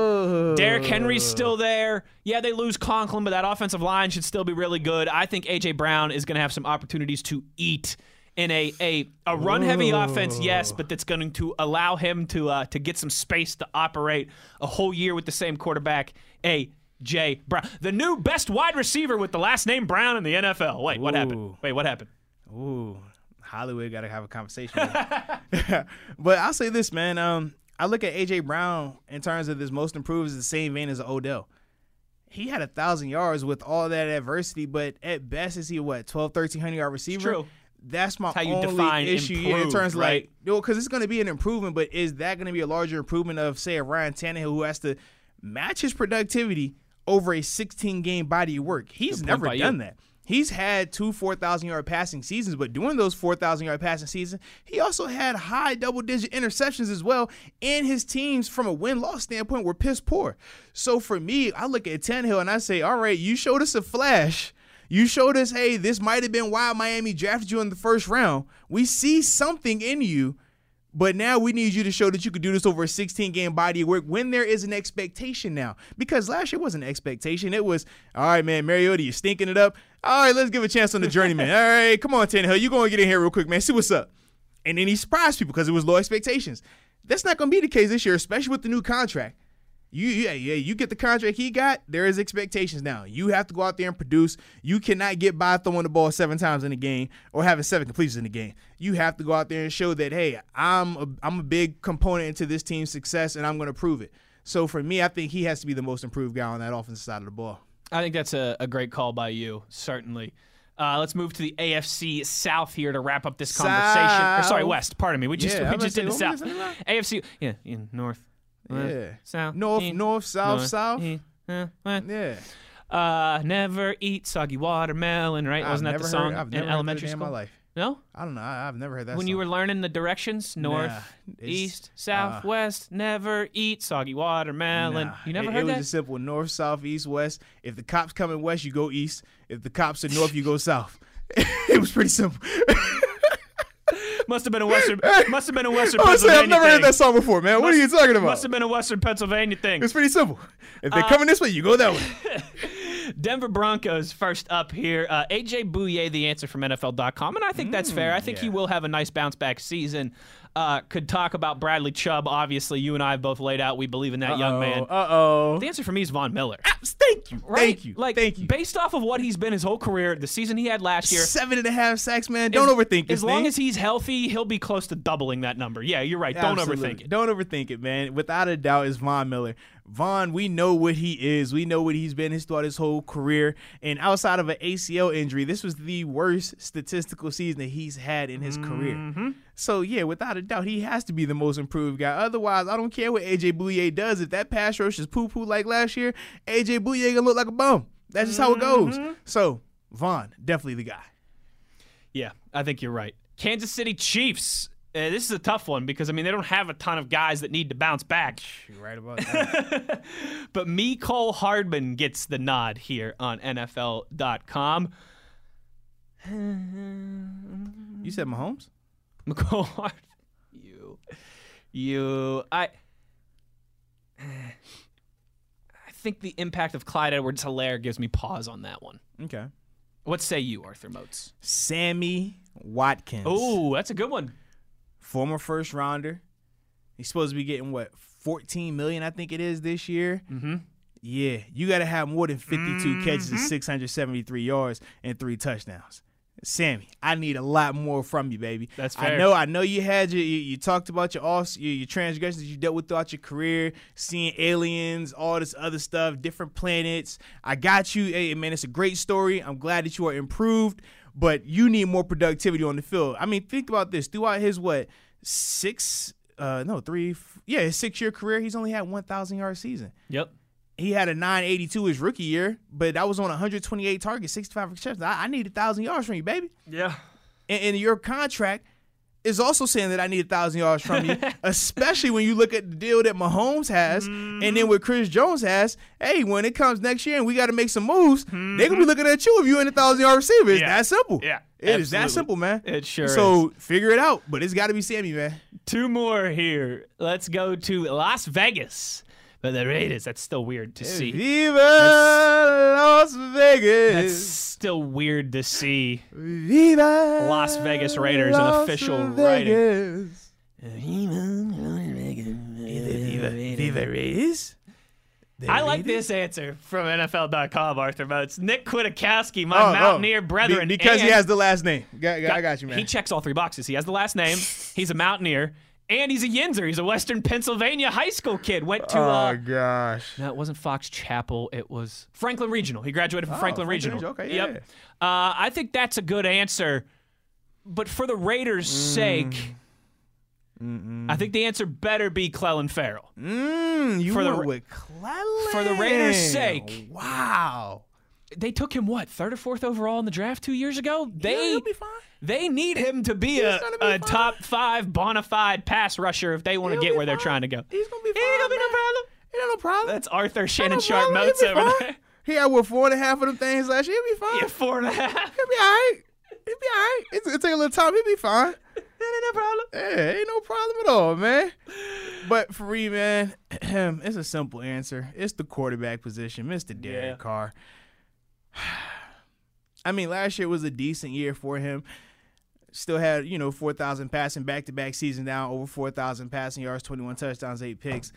Derrick Henry's still there. Yeah, they lose Conklin, but that offensive line should still be really good. I think A.J. Brown is going to have some opportunities to eat in a a, a run heavy offense, yes, but that's going to allow him to uh, to get some space to operate a whole year with the same quarterback. A.J. Brown, the new best wide receiver with the last name Brown in the NFL. Wait, what happened? Wait, what happened?
Ooh, Hollywood got to have a conversation. but I'll say this, man. Um, I look at AJ Brown in terms of this most improved is the same vein as Odell. He had a thousand yards with all that adversity, but at best is he what 12, 1300 yard receiver.
true.
That's my
how you
only
define
issue yeah, in
improved,
terms of
right?
like, no, because it's going to be an improvement, but is that going to be a larger improvement of say a Ryan Tannehill who has to match his productivity over a 16 game body of work? He's never
by you.
done that. He's had two 4,000 yard passing seasons, but during those 4,000 yard passing seasons, he also had high double digit interceptions as well. And his teams, from a win loss standpoint, were piss poor. So for me, I look at Tannehill and I say, all right, you showed us a flash. You showed us, hey, this might have been why Miami drafted you in the first round. We see something in you. But now we need you to show that you could do this over a 16 game body of work when there is an expectation now. Because last year wasn't an expectation. It was, all right, man, Mariota, you're stinking it up. All right, let's give a chance on the journeyman. all right, come on, Tannehill. You're going to get in here real quick, man. See what's up. And then he surprised people because it was low expectations. That's not going to be the case this year, especially with the new contract. You yeah, yeah, you get the contract he got, there is expectations now. You have to go out there and produce. You cannot get by throwing the ball seven times in a game or having seven completions in a game. You have to go out there and show that, hey, I'm a, I'm a big component into this team's success and I'm going to prove it. So for me, I think he has to be the most improved guy on that offensive side of the ball.
I think that's a, a great call by you, certainly. Uh, let's move to the AFC South here to wrap up this conversation. Or, sorry, West. Pardon me. We just
Yeah,
we just did the South.
say, what was
AFC. Yeah, in North. West,
Yeah.
South.
North,
east,
north, south,
north,
south.
east, uh.
Yeah.
Uh, never eat soggy watermelon. Right? Wasn't that the song
heard, I've
in elementary
that in
school?
my life.
No.
I don't know. I, I've never heard that
When
song.
you were learning the directions, north,
Nah,
east, south,
uh,
west, never eat soggy watermelon.
Nah,
you never
it,
heard
it was
that?
simple north, south, east, west. If the cops coming west, you go east. If the cops are north, you go south. it was pretty simple.
must have been a Western. Must have been a Western
saying,
Pennsylvania
I've never
thing.
heard that song before, man. what are you talking about?
Must have been a Western Pennsylvania thing.
It's pretty simple. If
Uh,
they're coming this way, you go that way.
Denver Broncos first up here. Uh, AJ Bouye, the answer from NFL.com, and I think that's fair. I think he
Mm,
will have a nice bounce back season. Uh, could talk about Bradley Chubb. Obviously, you and I have both laid out. We believe in that young man.
Uh oh.
The answer for me is Von Miller.
Thank you.
Right?
Thank you.
Like,
Thank you.
based off of what he's been his whole career, the season he had last year.
Seven and a half sacks, man. Don't
as-
overthink
it.
As
long
thing.
as he's healthy, he'll be close to doubling that number. Yeah, you're right. Don't
Absolutely.
overthink it.
Don't overthink it, man. Without a doubt, is Von Miller. Von, we know what he is. We know what he's been his throughout his whole career. And outside of an ACL injury, this was the worst statistical season that he's had in his
Mm-hmm.
career. So yeah, without a doubt, he has to be the most improved guy. Otherwise, I don't care what AJ Bouye does. If that pass rush is poo poo like last year, AJ Bouye gonna look like a bum. That's just how it goes.
Mm-hmm.
So Von, definitely the guy.
Yeah, I think you're right. Kansas City Chiefs. Uh, this is a tough one because I mean they don't have a ton of guys that need to bounce back.
You're right about that.
But Mecole Hardman gets the nod here on NFL.com.
you said Mahomes?
Mecole Hardman, you, you, I. I think the impact of Clyde Edwards Helaire gives me pause on that one.
Okay.
What say you, Arthur Moats?
Sammy Watkins.
Oh, that's a good one.
Former first rounder. He's supposed to be getting what 14 million, I think it is this year. Mm-hmm. Yeah, you got to have more than 52 catches and 673 yards and three touchdowns. Sammy, I need a lot more from you, baby.
That's fair.
I know. I know you had your. You, you talked about your off, your, your transgressions you dealt with throughout your career, seeing aliens, all this other stuff, different planets. I got you. Hey, man, it's a great story. I'm glad that you are improved, but you need more productivity on the field. I mean, think about this. Throughout his what six, uh, no three, yeah, his six year career, he's only had 1,000 yard season.
Yep.
He had a 982 his rookie year, but that was on 128 targets, 65 receptions. I, I need a thousand yards from you, baby
Yeah.
and, and your contract is also saying that I need a thousand yards from you, especially when you look at the deal that Mahomes has, and then mm-hmm. what Chris Jones has. Hey, when it comes next year and we got to make some moves, they're gonna be mm-hmm. looking at you if you ain't a thousand yard receiver. It's
Yeah.
that simple.
Yeah,
it is that simple, man.
It sure
So figure it out, but it's got to be Sammy, man.
Two more here. Let's go to Las Vegas. But the Raiders, that's still weird to see.
Viva Las Vegas.
That's still weird to see.
Viva
Las Vegas Raiders, an
Las
official writing.
Vegas. Viva, Viva Raiders. The
I like
Raiders?
this answer from NFL.com, Arthur Moats. Nick Kwiatkoski, my
Oh, oh.
Mountaineer
Be-
brethren.
because he has the last name. Got, got- I got you, man.
He checks all three boxes. He has the last name. He's a Mountaineer. And he's a Yinzer. He's a Western Pennsylvania high school kid. Went to, uh,
gosh.
no, it wasn't Fox Chapel. It was Franklin Regional. He graduated from Franklin,
Franklin
Regional.
Okay,
Yep. Uh, I think that's a good answer. But for the Raiders' sake, I think the answer better be Clelin Ferrell.
Mm, you
For the
with Clelin.
for the Raiders' sake.
Wow.
They took him what third or fourth overall in the draft two years ago.
Yeah,
They
fine.
they need him to be a,
be
a top five bona fide pass rusher if they want to get where they're trying to go.
He's gonna be
He
fine.
ain't gonna be no problem.
He ain't no problem.
That's Arthur Shannon
no
Sharp notes over
fine.
there.
He had what four and a half of them things last year. He'll be fine.
Yeah, four and a half.
He'll be all right. He'll be all right. It's, it'll take a little time. He'll be fine.
That ain't no problem.
Yeah, ain't no problem at all, man. But for me, man, it's a simple answer. It's the quarterback position, Mr. Derek
Yeah.
Carr. I mean, last year was a decent year for him. Still had, you know, 4,000 passing back to back season down, over 4,000 passing yards, 21 touchdowns, eight picks.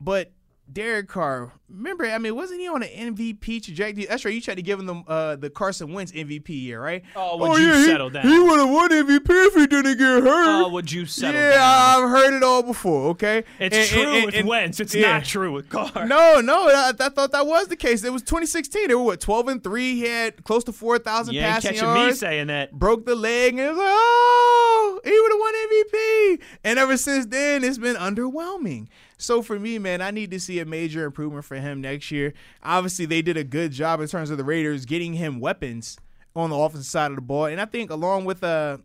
But Derek Carr, remember, I mean, wasn't he on an MVP trajectory? That's right. You tried to give him the, uh, the Carson Wentz MVP year, right?
Oh, would you
he-
settle down?
He would have won MVP if he didn't get hurt.
Oh, would you settle
yeah,
down?
I've heard it all before. Okay,
It's
And-
true
and- and-
with
and-
Wentz. It's
yeah.
not true with Carr.
No, no, I, I thought that was the case. It was 2016. They were what 12 and three. He had close to 4,000
you ain't
passing
catching me saying that.
broke the leg, and it was like, oh, he would have won MVP. And ever since then, it's been underwhelming. So for me, man, I need to see a major improvement for him next year. Obviously, they did a good job in terms of the Raiders getting him weapons on the offensive side of the ball, and I think along with uh,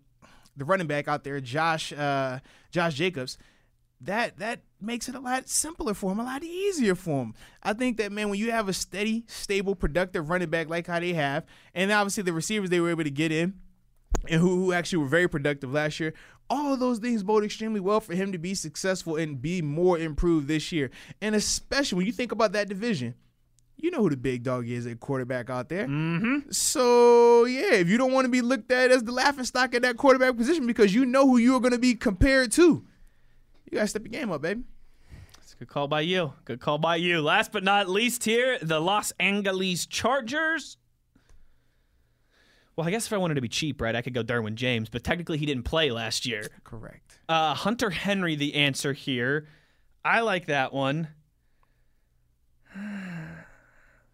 the running back out there, Josh uh, Josh Jacobs, that that makes it a lot simpler for him, a lot easier for him. I think that man, when you have a steady, stable, productive running back like how they have, and obviously the receivers they were able to get in and who, who actually were very productive last year. All of those things bode extremely well for him to be successful and be more improved this year. And especially when you think about that division, you know who the big dog is at quarterback out there.
Mm-hmm.
So yeah, if you don't want to be looked at as the laughing stock at that quarterback position because you know who you are going to be compared to, you gotta step your game up, baby.
It's a good call by you. Good call by you. Last but not least, here the Los Angeles Chargers. Well, I guess if I wanted to be cheap, right, I could go Derwin James, but technically he didn't play last year.
Correct.
Uh, Hunter Henry, the answer here. I like that one.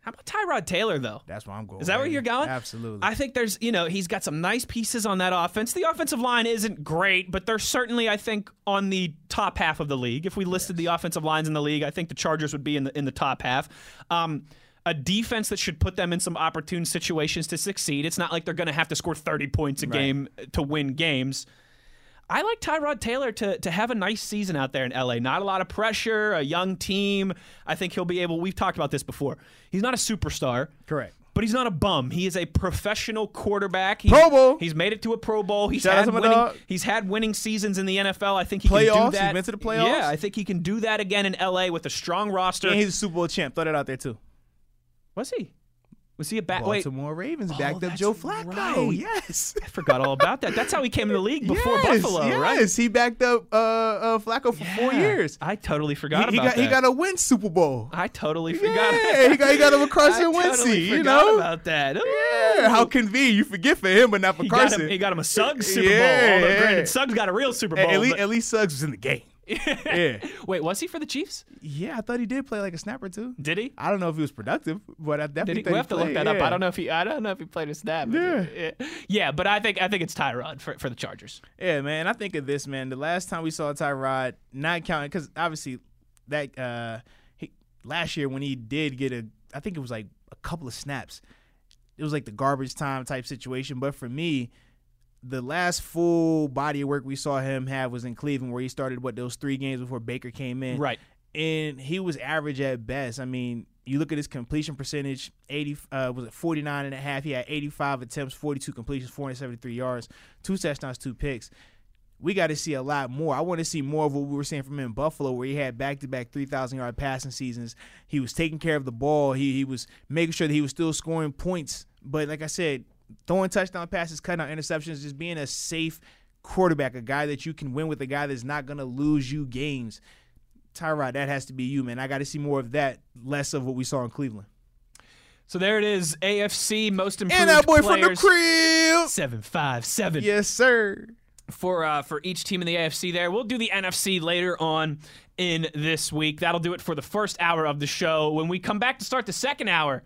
How about Tyrod Taylor, though?
That's where I'm going.
Is that where you're going?
Absolutely.
I think there's, you know, he's got some nice pieces on that offense. The offensive line isn't great, but they're certainly, I think, on the top half of the league. If we listed the offensive lines in the league, I think the Chargers would be in the in the top half. Um, a defense that should put them in some opportune situations to succeed. It's not like they're going to have to score 30 points a
Right.
game to win games. I like Tyrod Taylor to to have a nice season out there in LA. Not a lot of pressure, a young team. I think he'll be able. We've talked about this before. He's not a superstar.
Correct.
But he's not a bum. He is a professional quarterback. He's,
Pro Bowl.
He's made it to a Pro Bowl. He's
Shout
had winning.
dog.
He's had winning seasons in the NFL. I think he can
Playoffs?
do that.
He's been to the playoffs?
Yeah, I think he can do that again in LA with a strong roster.
And he's a Super Bowl champ. Throw that out there too.
Was he? Was he a bat? Wait,
Baltimore Ravens
Oh,
backed up Joe Flacco.
right.
Yes.
I forgot all about that. That's how he came in the league before
yes,
Buffalo,
yes.
right?
He backed up uh, uh, Flacco for four years.
I totally forgot
he
about
got
that.
he got a win Super Bowl.
I totally forgot.
Yeah, he got he got him a
I
Carson Wentz.
totally
you know.
about that.
Yeah, how convenient. You forget for him, but not for
he got
Carson.
him. He got him a Suggs Super Bowl.
Yeah,
Although,
yeah.
granted, Suggs got a real Super Bowl.
at, least, at least Suggs was in the game. Yeah,
Wait, was he for the Chiefs?
yeah. I thought he did play like a snap or two.
Did he?
I don't know if he was productive, but I definitely think
We have to look that up. I don't know if he. I don't know if he played a snap. but-
Yeah.
yeah, but I think I think it's Tyrod for, for the Chargers.
Yeah, man. I think of this, man. The last time we saw Tyrod, not counting, because obviously that uh, he, last year when he did get a, I think it was like a couple of snaps. It was like the garbage time type situation. But for me, the last full body of work we saw him have was in Cleveland, where he started what those three games before Baker came in.
Right.
and he was average at best. I mean, you look at his completion percentage, 80 uh, was it 49 and a half. He had 85 attempts, 42 completions, 473 yards, two touchdowns, two picks. We got to see a lot more. I want to see more of what we were seeing from him in Buffalo, where he had back-to-back 3,000 yard passing seasons. He was taking care of the ball. He he was making sure that he was still scoring points. But like I said, throwing touchdown passes, cutting out interceptions, just being a safe quarterback, a guy that you can win with, a guy that's not going to lose you games. Tyrod, that has to be you, man. I got to see more of that, less of what we saw in Cleveland.
So there it is. AFC most improved
And that boy from the
players.
crib.
Seven five seven.
Yes, sir.
for uh, for each team in the AFC. There, we'll do the NFC later on in this week. That'll do it for the first hour of the show. When we come back to start the second hour,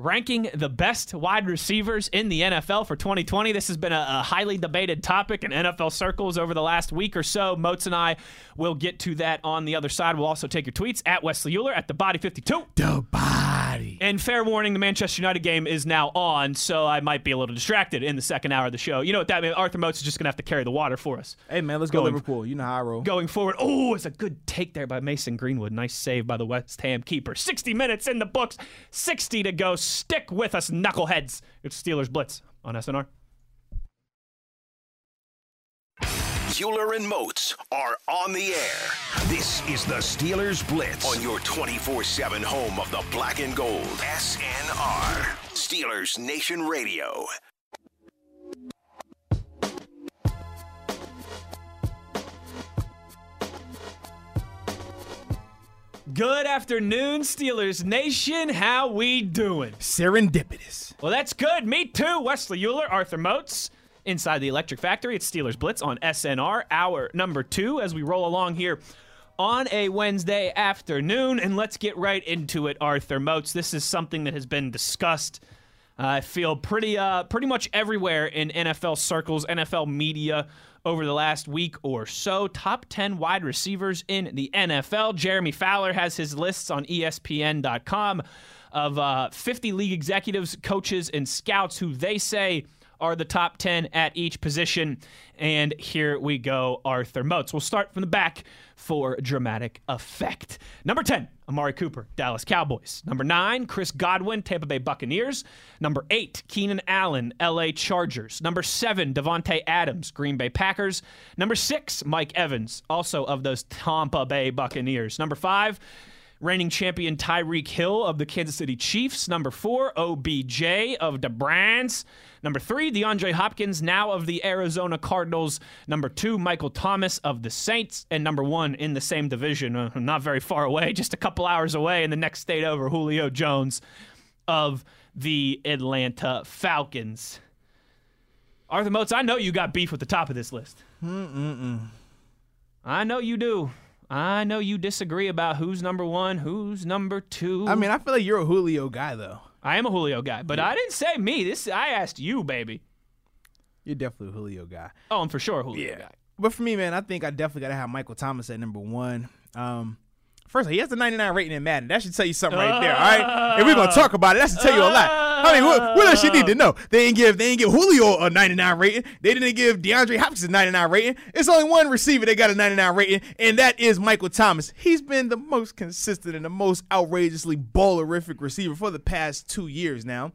ranking the best wide receivers in the NFL for 2020. This has been a, a highly debated topic in NFL circles over the last week or so. Moats and I will get to that on the other side. We'll also take your tweets at Wesley Uhler at the Body 52.
The body.
And fair warning, the Manchester United game is now on, so I might be a little distracted in the second hour of the show. You know what that means? Arthur Moats is just going to have to carry the water for us
Hey, man, let's go Liverpool. You know how I roll.
going forward. Oh, it's a good take there by Mason Greenwood. Nice save by the West Ham keeper. 60 minutes in the books, 60 to go. Stick with us, knuckleheads. It's Steelers Blitz on SNR.
Uhler and Moats are on the air. This is the Steelers Blitz on your 24 7 home of the black and gold. SNR. Steelers Nation Radio.
Good afternoon, Steelers Nation. How we doing?
Serendipitous.
Well, that's good. Me too. Wesley Uhler, Arthur Moats, inside the Electric Factory. It's Steelers Blitz on SNR, hour number two, as we roll along here on a Wednesday afternoon. And let's get right into it, Arthur Moats. This is something that has been discussed. uh, I feel pretty, uh, pretty much everywhere in NFL circles, NFL media over the last week or so. Top 10 wide receivers in the NFL. Jeremy Fowler has his lists on ESPN.com of uh, 50 league executives, coaches, and scouts who they say are the top 10 at each position. And here we go, Arthur Moats. We'll start from the back for dramatic effect. Number 10, Amari Cooper, Dallas Cowboys. Number 9, Chris Godwin, Tampa Bay Buccaneers. Number 8, Keenan Allen, LA Chargers. Number 7, Davante Adams, Green Bay Packers. Number 6, Mike Evans, also of those Tampa Bay Buccaneers. Number 5, reigning champion Tyreek Hill of the Kansas City Chiefs. Number four, OBJ of the Browns. Number three, DeAndre Hopkins, now of the Arizona Cardinals. Number two, Michael Thomas of the Saints. And number one in the same division, uh, not very far away, just a couple hours away in the next state over, Julio Jones of the Atlanta Falcons. Arthur Moats, I know you got beef with the top of this list. Mm-mm-mm. I know you do. I know you disagree about who's number one, who's number two.
I mean, I feel like you're a Julio guy, though.
I am a Julio guy, but I didn't say me. This I asked you, baby.
You're definitely a Julio guy.
Oh, I'm for sure a Julio guy.
But for me, man, I think I definitely got to have Michael Thomas at number one. Um, First, he has the 99 rating in Madden. That should tell you something right there. All right, And we're gonna talk about it, that should tell you a lot. I mean, what, what else you need to know? They didn't give they didn't give Julio a 99 rating. They didn't give DeAndre Hopkins a 99 rating. It's only one receiver that got a 99 rating, and that is Michael Thomas. He's been the most consistent and the most outrageously ballerific receiver for the past two years now.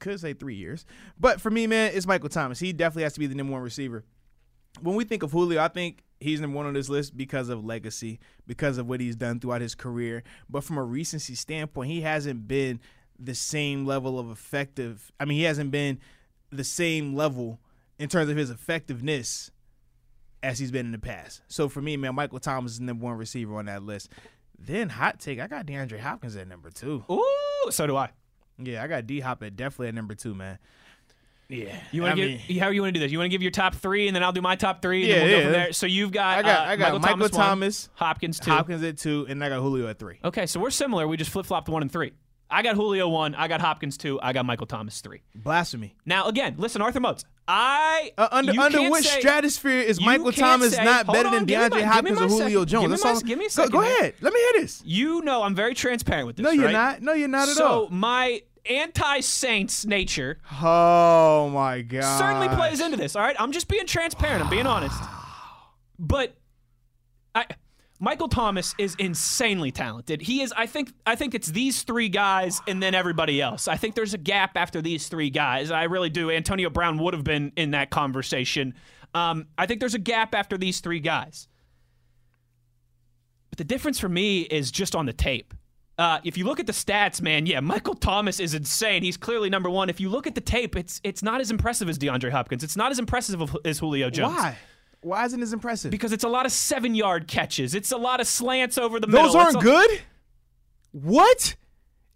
Could say three years, but for me, man, it's Michael Thomas. He definitely has to be the number one receiver. When we think of Julio, I think he's number one on this list because of legacy, because of what he's done throughout his career. But from a recency standpoint, he hasn't been the same level of effective. I mean, he hasn't been the same level in terms of his effectiveness as he's been in the past. So for me, man, Michael Thomas is the number one receiver on that list. Then hot take, I got DeAndre Hopkins at number two.
Ooh, so do I.
Yeah, I got D Hop at definitely at number two, man. Yeah.
You want to give? How you want to do this? You want to give your top three, and then I'll do my top three, and
Yeah,
then we'll go
yeah.
from there. So you've got
I got
uh,
I got
Michael,
Michael,
Thomas,
Thomas,
Hopkins two.
Hopkins at two, and I got Julio at three.
Okay, so we're similar. We just flip flopped one and three. I got Julio one. I got Hopkins two. I got Michael Thomas three.
Blasphemy.
Now again, listen, Arthur Moats. I
Uh, under under which
say-
stratosphere is Michael Thomas
say-
not better
on,
than DeAndre
my-
Hopkins or Julio
second.
Jones?
Give me my-
all.
give me a
Go-
second,
Go,
man.
ahead. Let me hear this.
You know I'm very transparent with this.
No, you're
right?
not. No, you're not at
so
all.
So my anti-Saints nature
Oh my god.
certainly plays into this. All right, I'm just being transparent. I'm being honest. But I, Michael Thomas is insanely talented. He is. I think. I think it's these three guys and then everybody else. I think there's a gap after these three guys. I really do. Antonio Brown would have been in that conversation. Um, I think there's a gap after these three guys. But the difference for me is just on the tape. Uh, if you look at the stats, man, yeah, Michael Thomas is insane. He's clearly number one. If you look at the tape, it's it's not as impressive as DeAndre Hopkins. It's not as impressive as Julio Jones.
Why? Why isn't it as impressive?
Because it's a lot of seven yard catches. It's a lot of slants over the middle.
Those aren't
a-
good. What?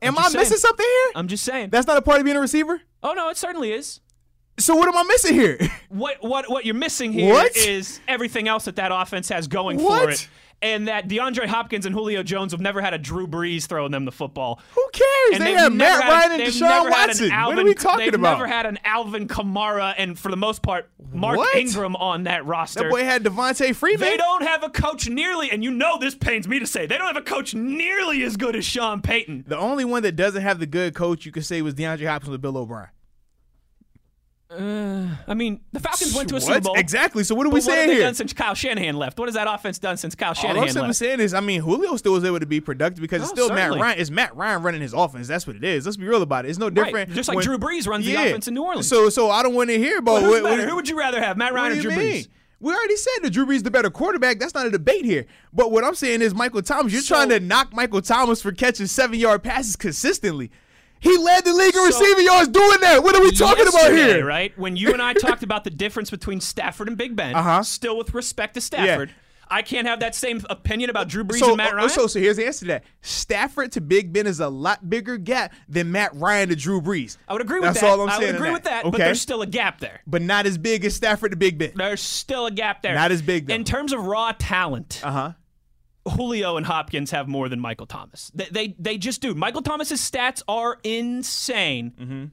Am I
just
missing something here?
I'm just saying.
That's not a part of being a receiver.
oh no, it certainly is.
So what am I missing here?
What what what you're missing here is
What?
everything else that that offense has going for it, and that DeAndre Hopkins and Julio Jones have never had a Drew Brees throwing them the football.
Who cares?
And
they
they've
Matt
had a-
Ryan and
they've
Deshaun
never had an
Watson. What are we talking about?
they've never had an Alvin Kamara and for the most part Mark
What?
Ingram on that roster.
that boy had Devonta Freeman.
They don't have a coach nearly, and you know this pains me to say, they don't have a coach nearly as good as Sean Payton.
The only one that doesn't have the good coach you could say was DeAndre Hopkins with Bill O'Brien.
Uh, I mean, the Falcons went to a Super Bowl.
Exactly. So what are we
what have they
here?
done since Kyle Shanahan left? What has that offense done since Kyle Shanahan left?
All
Shanahan
I'm
left?
saying is, I mean, Julio still was able to be productive because it's
Oh,
still
certainly.
Matt Ryan. It's Matt Ryan running his offense. That's what it is. Let's be real about it. It's no different.
Just like
when-
Drew Brees runs the offense in New Orleans.
So, so I don't want to hear about
Well,
what, what-
Who would you rather have, Matt Ryan or Drew
mean?
Brees?
We already said that Drew Brees the better quarterback. That's not a debate here. But what I'm saying is, Michael Thomas, you're
So-
trying to knock Michael Thomas for catching seven yard passes consistently. He led the league in
So-
receiving yards doing that. What are we talking about here?
Right? When you and I talked about the difference between Stafford and Big Ben,
Uh-huh.
still with respect to Stafford, I can't have that same opinion about Drew Brees
So,
and Matt Ryan.
so, so here's the answer to that. Stafford to Big Ben is a lot bigger gap than Matt Ryan to Drew Brees.
I would agree with
That's
that.
all I'm
I
saying
would agree
that.
with that, but there's still a gap there.
But not as big as Stafford to Big Ben.
There's still a gap there.
Not as big, though.
In terms of raw talent,
Uh huh.
Julio and Hopkins have more than Michael Thomas. They they, they just do. Michael Thomas's stats are insane.
Mm-hmm.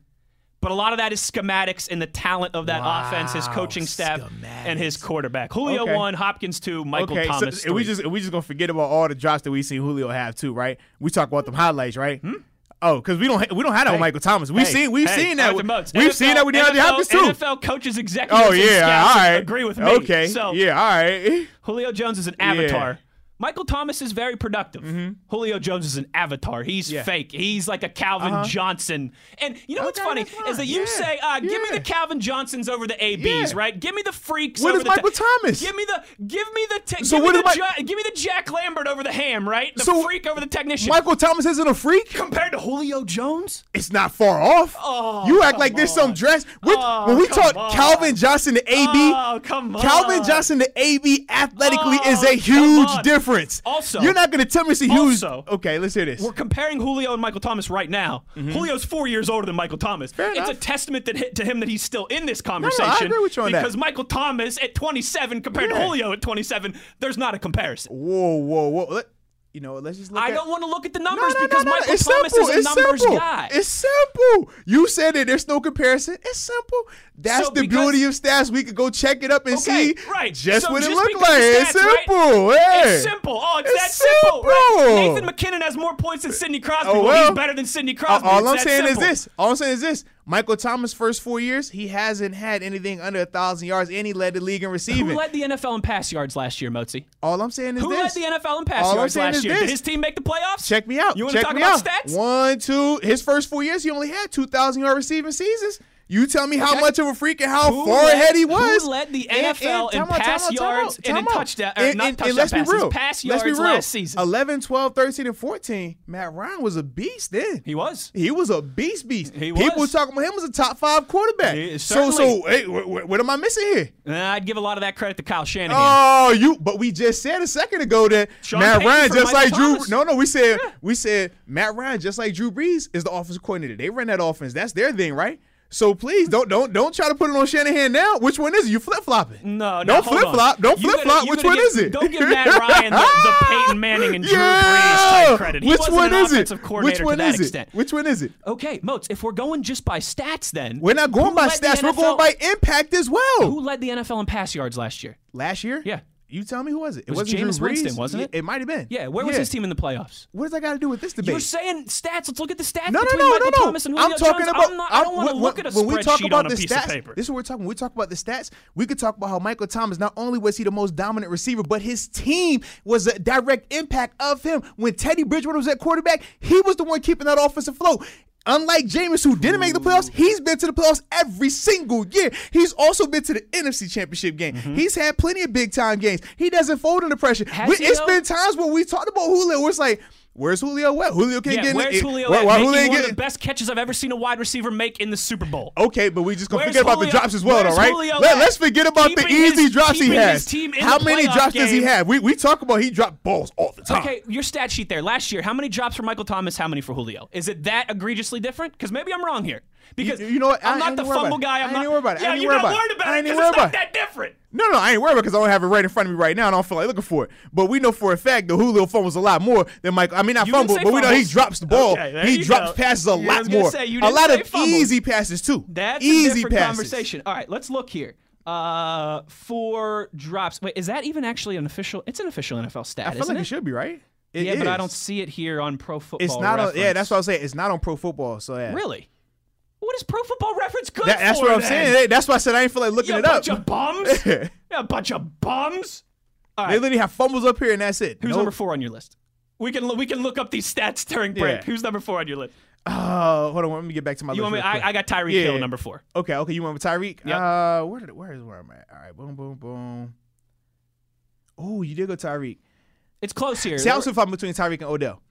But a lot of that is schematics and the talent of that
Wow,
offense, his coaching staff, and his quarterback. Julio
Okay.
one, Hopkins two, Michael
Okay,
Thomas
so we just we just gonna forget about all the drops that we seen Julio have too, right? We talk about them highlights, right?
Hmm?
Oh, because we don't we don't have that with Michael Thomas. We've
Hey,
seen we've
hey,
seen that. With, we've
NFL
seen that with DeAndre Hopkins too.
NFL coaches, executives,
Oh yeah, all right.
agree with me.
Okay,
So
yeah, all right.
Julio Jones is an avatar. Michael Thomas is very productive. Julio Jones is an avatar. He's
Mm-hmm. Yeah.
fake. He's like a Calvin Johnson. And you know what's
Okay,
funny is that you
Yeah.
say, uh, "Give me the Calvin Johnsons over the ABs, right? Give me the freaks
What
over
is
the
Michael Thomas?
Give me the give me the te-
So
give,
what
me the
Mi-
Ja- give me the Jack Lambert over the ham, right? The
So
freak over the technician.
Michael Thomas isn't a freak.
compared to Julio Jones?
It's not far off.
Oh,
you act like there's some dress.
Oh,
when we talk
on.
Calvin Johnson to AB,
Oh, come on.
Calvin Johnson to AB athletically
Oh,
is a huge
on.
Difference.
Also-
you're not going to tell me a huge.
Also-
okay, let's hear this.
We're comparing Julio and Michael Thomas right now. Julio's four years older than Michael Thomas. it's a
Mm-hmm.
testament that, to him that he's still in this
no,
conversation.
I agree with you on that.
because Michael Thomas at 27 compared to Julio at 27, there's not a comparison.
Whoa, whoa, whoa. Let, you know, let's just look
I
at.
don't want to look at the numbers
no, no,
because
no,
Michael
it's
Thomas
simple.
is a
it's
numbers
simple.
guy.
It's simple. You said it. there's no comparison. It's simple. That's
So
the
because-
beauty of stats. We could go check it up and
Okay,
see
right.
just
So
what it looked like.
the
It's
stats, right?
simple. Hey.
It's simple. Oh, it's,
It's
that simple. Right? Nathan MacKinnon has more points than Sidney Crosby.
Oh,
well,
well.
he's better than Sidney Crosby.
All
It's
I'm saying
simple.
is this. All I'm saying is this. Michael Thomas' first four years, he hasn't had anything under a thousand yards, and he led the league in receiving.
Who led the NFL in pass yards last year, Mozi?
All I'm saying is
Who
this.
led the NFL in pass
All
yards last year?
this.
Did his team make the playoffs?
Check me out.
You want to talk about
out.
stats?
One, two. His first four years, he only had two thousand yard receiving seasons. You tell me how
Okay.
much of a freak and how
Who
far
led-
ahead he was.
who led the NFL in pass
time out, time
yards and in touchdown- or
And-
not
and-
touchdown
and let's be
passes,
real.
pass
Let's be
yards
real.
last season.
11, 12, 13, and 14. Matt Ryan was a beast then.
He was.
He was a beast, beast.
He was.
People
was.
talking about him as a top five quarterback.
He-
so, so, hey, wh- wh- what am I missing here?
I'd give a lot of that credit to Kyle Shanahan.
Oh, you. But we just said a second ago that
Sean
Matt
Payton
Ryan, just
Michael
like Drew. No, no, we said we said Matt Ryan, just like Drew Brees, is the offensive coordinator. They run that offense. That's their thing, right? So please don't don't don't try to put it on Shanahan now. Which one is it? You flip flopping?
No, no,
don't flip flop. Don't flip flop. Which one
give-
is it?
Don't give Matt Ryan the, the Peyton Manning and Drew Brees type credit. He
Which
wasn't
one
an
is it? Which one
to that
is
extent.
Which one is it?
Okay, Moats, if we're going just by stats, then
We're not going by stats. We're going by impact as well.
Who led the NFL in pass yards last year?
Last year?
Yeah.
You tell me who was it? It
was
Drew
Winston, wasn't it?
It might have been.
Yeah, where was his team in the playoffs?
What does that got to do with this debate?
You're saying stats. Let's look at the stats
No, no, no,
Michael
no, no.
Thomas and Julio
I'm talking
Jones.
about.
I'm not, I don't want to look at a
when we talk about
on a
the
piece
stats,
of paper.
This is what we're talking. When we talk about the stats. We could talk about how Michael Thomas not only was he the most dominant receiver, but his team was a direct impact of him. When Teddy Bridgewater was at quarterback, he was the one keeping that offensive flow. Unlike Jameis, who didn't make the playoffs, he's been to the playoffs every single year. He's also been to the NFC Championship game. Mm-hmm. He's had plenty of big time games. He doesn't fold under pressure.
Has
We- it's
though?
been times where we talked about Julio, where it's like, where's Julio at? Julio can't
yeah,
get in
where's. Julio
Why, Julio
one of
getting-
the best catches I've ever seen a wide receiver make in the Super Bowl.
Okay, but we just gonna
Where's
forget about the drops as well,
where's
though, right?
Julio
Let, us forget about the easy
his-
drops he has.
his team in
How many drops does he have? We we talk about he dropped balls all the time.
Okay, your stat sheet there. Last year, how many drops for Michael Thomas? How many for Julio? Is it that egregiously different? Because maybe I'm wrong here. Because
You- you know what? I
I'm not the fumble guy.
I
I'm
ain't
not.
about it.
Yeah,
ain't
you're
worried
not
about it.
worried about
I
it because it's not that different.
No, no, I ain't worried because I don't have it right in front of me right now, and I don't feel like looking for it. But we know for a fact that Julio fumbles a lot more than Mike. I mean, not fumble, but we know he drops the ball.
Okay,
he drops
go.
passes a
Yeah,
lot more.
say,
a lot of easy passes too.
That's
easy
a different
passes.
conversation. All right, let's look here. Uh, four drops. Wait, is that even actually an official? It's an official NFL stat,
I feel like
it?
it should be right. It
yeah, but I don't see it here on Pro Football.
It's not. On, yeah, that's what I was saying. It's not on Pro Football. So yeah,
Really? What is Pro Football Reference good
That- that's
for?
what I'm
then?
saying. That's why I said I ain't feel like looking
You
it up.
bunch of bums. you a bunch of bums. All
They literally have fumbles up here, and that's it.
who's
Nope.
number four on your list? We can we can look up these stats during break.
Yeah.
Who's number four on your list?
Oh, hold on. Let me get back to my
You
list.
want me? I, I got Tyreek
Yeah.
Hill number four.
Okay, okay. You want with Tyreek.
Yep.
Uh, where did where is where I'm at? All right, boom, boom, boom. Oh, you did go Tyreek.
It's close here.
See, I was flipping between Tyreek and Odell.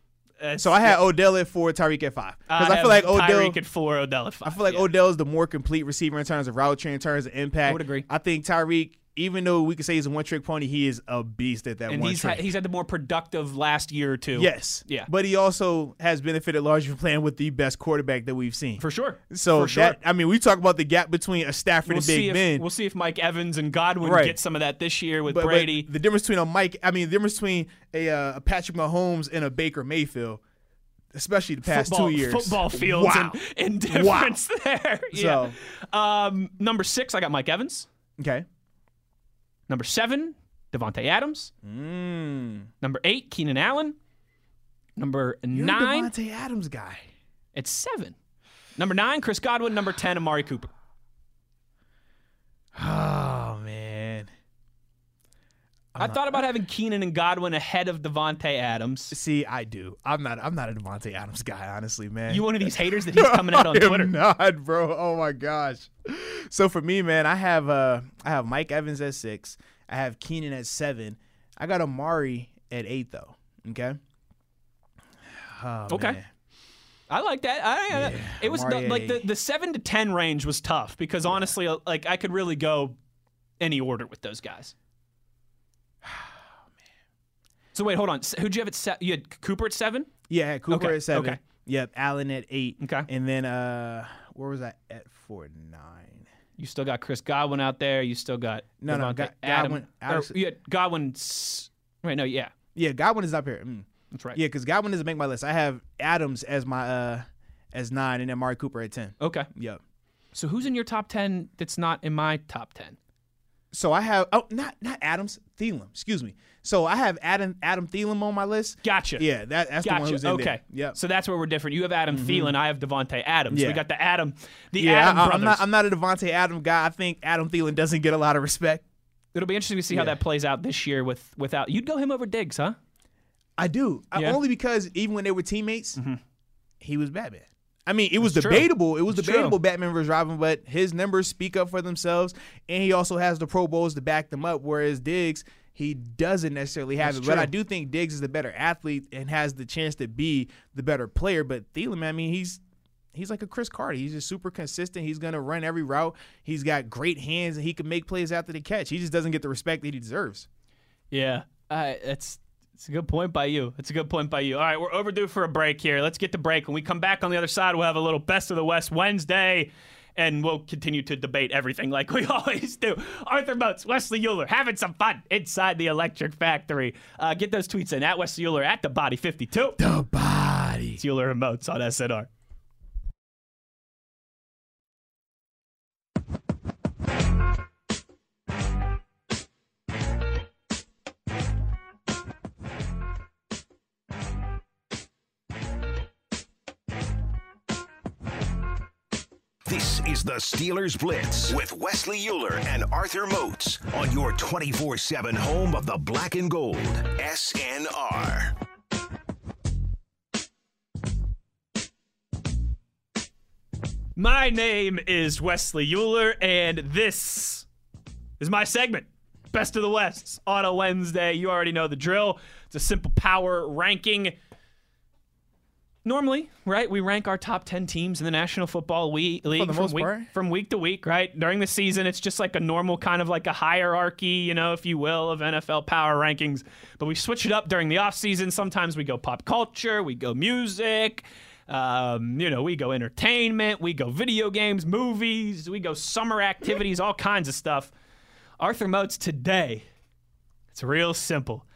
Uh,
So I had Odell at four, Tyreek at five. Because I,
have
feel like Odell.
Tyreek at four, Odell at five.
I feel like
yeah.
Odell is the more complete receiver in terms of route tree, in terms of impact.
I would agree.
I think Tyreek, even though we could say he's a one trick pony, he is a beast at that
and
one
he's
trick.
had, he's had the more productive last year or two.
yes.
Yeah.
But he also has benefited largely from playing with the best quarterback that we've seen.
for sure.
so
for sure.
that I mean, we talk about the gap between a Stafford
we'll
and Big
if
Ben.
we'll see if Mike Evans and Godwin
Right.
get some of that this year with
But- but
Brady.
the difference between a Mike, I mean, the difference between a, uh, a Patrick Mahomes and a Baker Mayfield, especially the past
football,
two years,
football fields
Wow.
and, and difference there. Yeah. Um, number six, I got Mike Evans.
Okay.
Number seven, Davante Adams.
Mm.
Number eight, Keenan Allen. Number
You're
nine,
Davante Adams guy.
It's seven. Number nine, Chris Godwin. Number 10, Amari Cooper. I thought about having Keenan and Godwin ahead of Davante Adams.
See, I do. I'm not. I'm not a Davante Adams guy, honestly, man.
You one of these haters that he's coming out on
I am
Twitter?
not, bro. Oh my gosh. So for me, man, I have uh, I have Mike Evans at six. I have Keenan at seven. I got Amari at eight, though. Okay. Oh,
Okay.
man.
I like that. I,
Yeah,
it was
Amari
the, like the, the seven to ten range was tough because honestly, uh, like I could really go any order with those guys. So wait, hold on. S- Who'd you have at se- you had Cooper at seven?
Yeah, I had Cooper
Okay,
at seven.
okay.
Yep, Allen at eight.
Okay.
And then uh, where was I at for nine?
You still got Chris Godwin out there. You still got
No, no,
Davante
Go-
Adam.
Godwin-
or
Alex-
you had Godwin's. Wait, no, yeah,
Yeah, Godwin is up here. Mm.
that's right.
Yeah, because Godwin doesn't make my list. I have Adams as my uh as nine, and then Amari Cooper at ten.
Okay.
Yep.
So who's in your top ten that's not in my top ten?
So I have oh not not Adams Thielen. Excuse me. So I have Adam Adam Thielen on my list.
Gotcha.
Yeah, that, that's the one who's in
okay.
there. Mm-hmm.
So that's where we're different. You have Adam Thielen. I have Davante Adams.
Yeah.
We got the Adam, the
yeah,
Adam
I,
brothers.
am not I'm not a Davante Adam guy. I think Adam Thielen doesn't get a lot of respect.
It'll be interesting to see how that plays out this year with without. You'd go him over Diggs, huh?
I do.
Yeah. Mm-hmm.
only because even when they were teammates, he was Batman. I mean, it was
true.
debatable. It was debatable
true.
Batman versus Robin, but his numbers speak up for themselves, and he also has the Pro Bowls to back them up. Whereas Diggs, he doesn't necessarily have
That's
it. But. I do think Diggs is the better athlete and has the chance to be the better player. But Thielen, man, I mean, he's he's like a Cris Carter. He's just super consistent. He's gonna run every route. He's got great hands, and he can make plays after the catch. He just doesn't get the respect that he deserves.
Yeah, uh, that's it's a good point by you. It's a good point by you. All right, we're overdue for a break here. Let's get the break. When we come back on the other side, we'll have a little best of the West Wednesday. And we'll continue to debate everything like we always do. Arthur Moats, Wesley Uhler, having some fun inside the Electric Factory. Uh, get those tweets in at Wesley Uhler at the Body 52.
The body.
It's Uhler and Moats on SNR.
This is the Steelers Blitz with Wesley Uhler and Arthur Moats on your 24 7 home of the black and gold. SNR.
My name is Wesley Uhler, and this is my segment, Best of the West, on a Wednesday. You already know the drill. It's a simple power ranking. Normally, right, we rank our top 10 teams in the National Football we- League from, week,
part.
from week to week, right? During the season, it's just like a normal kind of like a hierarchy, you know, if you will, of NFL power rankings. But we switch it up during the offseason. Sometimes we go pop culture, we go music, um, you know, we go entertainment, we go video games, movies, we go summer activities, all kinds of stuff. Arthur Moats today, it's real simple.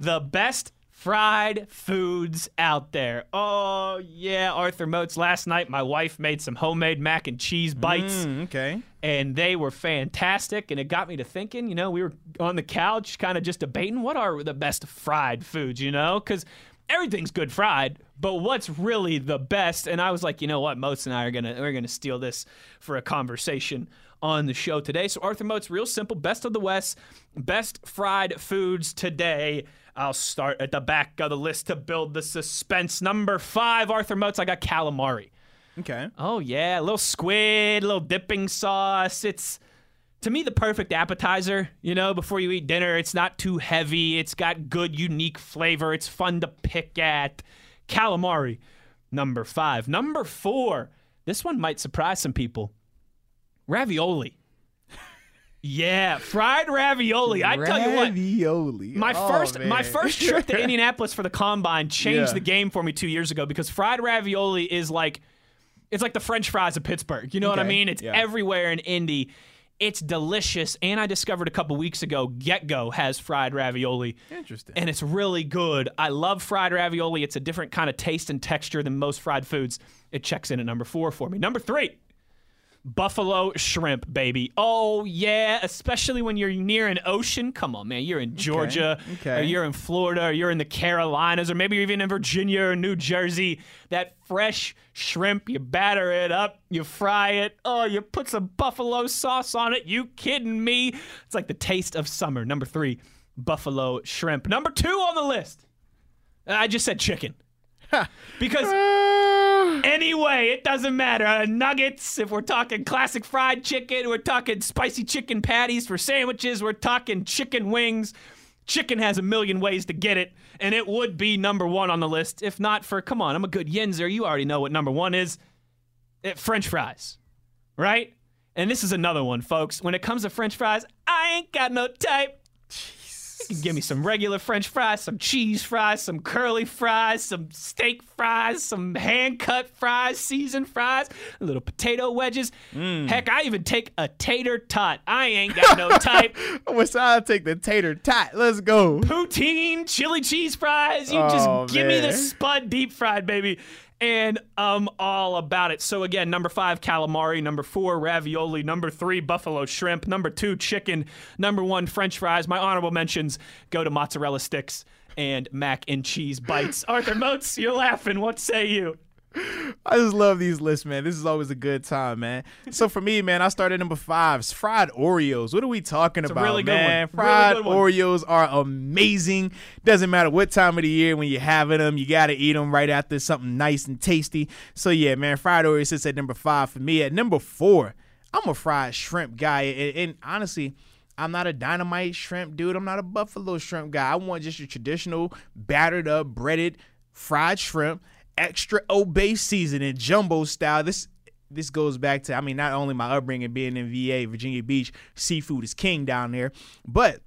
The best fried foods out there. Oh, yeah, Arthur Moats. Last night, my wife made some homemade mac and cheese bites
Mm, okay.
and they were fantastic. And it got me to thinking, you know, we were on the couch kind of just debating what are the best fried foods, you know, because everything's good fried, but what's really the best? And I was like, you know what, Moats and I are gonna we're gonna steal this for a conversation on the show today. So Arthur Moats, real simple, best of the West, best fried foods today. I'll start at the back of the list to build the suspense. Number five, Arthur Moats, I got calamari.
Okay.
Oh yeah, a little squid, a little dipping sauce. It's to me the perfect appetizer, you know, before you eat dinner. It's not too heavy. It's got good unique flavor. It's fun to pick at. Calamari, number 5. Number 4. This one might surprise some people. Ravioli. Yeah, fried ravioli. I tell you what,
Ravioli.
my
Oh,
first my first trip to Indianapolis for the combine changed
Yeah.
the game for me two years ago because fried ravioli is like it's like the French fries of Pittsburgh. You know what I mean? It's
yeah.
everywhere in Indy. It's delicious, and I discovered a couple weeks ago GetGo has fried ravioli,
Interesting.
and it's really good. I love fried ravioli. It's a different kind of taste and texture than most fried foods. It checks in at number four for me. Number three, Buffalo shrimp, baby. Oh, yeah. Especially when you're near an ocean. Come on, man. You're in Georgia,
okay.
or you're in Florida, or you're in the Carolinas, or maybe you're even in Virginia or New Jersey. That fresh shrimp, you batter it up, you fry it. Oh, you put some buffalo sauce on it. You kidding me? It's like the taste of summer. Number three, buffalo shrimp. Number two on the list. I just said chicken. because uh, anyway, it doesn't matter. Uh, nuggets, if we're talking classic fried chicken, we're talking spicy chicken patties for sandwiches, we're talking chicken wings. Chicken has a million ways to get it, and it would be number one on the list. If not for, come on, I'm a good Yinzer. You already know what number one is. It, French fries, right? And this is another one, folks. When it comes to French fries, I ain't got no type. You can give me some regular French fries, some cheese fries, some curly fries, some steak fries, some hand cut fries, seasoned fries, little potato wedges. Mm. Heck, I even take a tater tot. I ain't got no type.
What's I'll take the tater tot. Let's go.
Poutine, chili cheese fries. You
Oh,
just give me the spud deep fried, baby. And I'm all about it. So again, number five, calamari. Number four, ravioli. Number three, buffalo shrimp. Number two, chicken. Number one, French fries. My honorable mentions go to mozzarella sticks and mac and cheese bites. Arthur Moats, you're laughing. What say you?
I just love these lists, man. This is always a good time, man. So for me, man, I started number five. It's fried Oreos. What are we talking
a
about,
really good
man?
Really
Fried
one.
Oreos are amazing. Doesn't matter what time of the year when you're having them, you gotta eat them right after something nice and tasty. So yeah, man, fried Oreos sits at number five for me. At number four, I'm a fried shrimp guy, and, and honestly. I'm not a dynamite shrimp dude. I'm not a buffalo shrimp guy. I want just your traditional battered up, breaded, fried shrimp, extra Old Bay seasoning, jumbo style. This this goes back to I mean not only my upbringing being in VA, Virginia Beach, seafood is king down there, but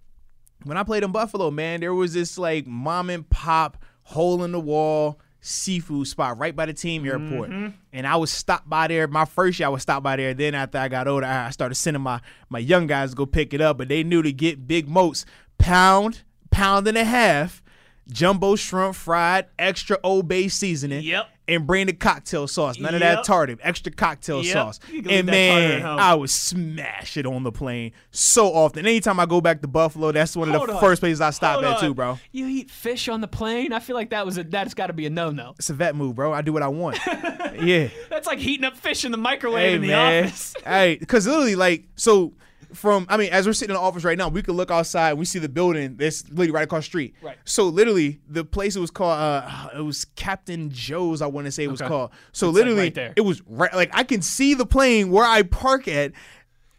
when I played in Buffalo, man, there was this like mom and pop hole in the wall seafood spot right by the team airport. Mm-hmm. And I was stopped by there. My first year I was stopped by there. Then after I got older, I started sending my my young guys to go pick it up. But they knew to get big moats, pound, pound and a half, jumbo shrimp fried, extra Old Bay seasoning.
Yep.
And bring the cocktail sauce. None of that tartar. Extra cocktail
Yep.
sauce.
You can leave
And
that tartar at
man. I would smash it on the plane so often. Anytime I go back to Buffalo, that's one of
Hold
the
on.
first places I stop
Hold
at
on.
too, bro.
You eat fish on the plane? I feel like that was a that's got to be a no-no.
It's a vet move, bro. I do what I want. yeah.
That's like heating up fish in the microwave
Hey
in the
man.
office.
hey, because literally, like, so from I mean, as we're sitting in the office right now, we could look outside and we see the building that's literally right across the street.
Right.
So literally, the place it was called, uh, it was Captain Joe's. I want to say it was
Okay.
called. So
It's, like,
literally,
right there.
it was right. Like I can see the plane where I park at.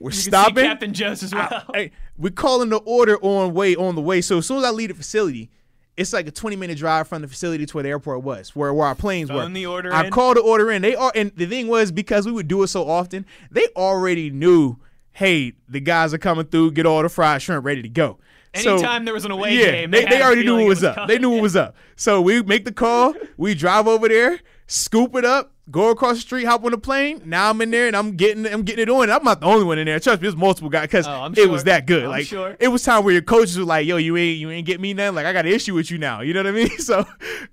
We're
You can see
stopping.
Captain Joe's as well.
Hey, we're calling the order on way on the way. So as soon as I leave the facility, it's like a 20 minute drive from the facility to where the airport was, where, where our planes were.
Phone the order
I
in.
called the order in. They are, and the thing was because we would do it so often, they already knew. Hey, the guys are coming through. Get all the fried shrimp ready to go. So-
Anytime there was an away
yeah,
game,
they,
they
they already knew what
it
was
was
up. They knew what was up. So we make the call. We drive over there, scoop it up, go across the street, hop on the plane. Now I'm in there and I'm getting I'm getting it on. I'm not the only one in there. Trust me, there's multiple guys because
Oh, I'm
it was that good.
I'm
like
sure.
it was time where your coaches were like, "Yo, you ain't you ain't get me nothing. Like I got an issue with you now." You know what I mean? So,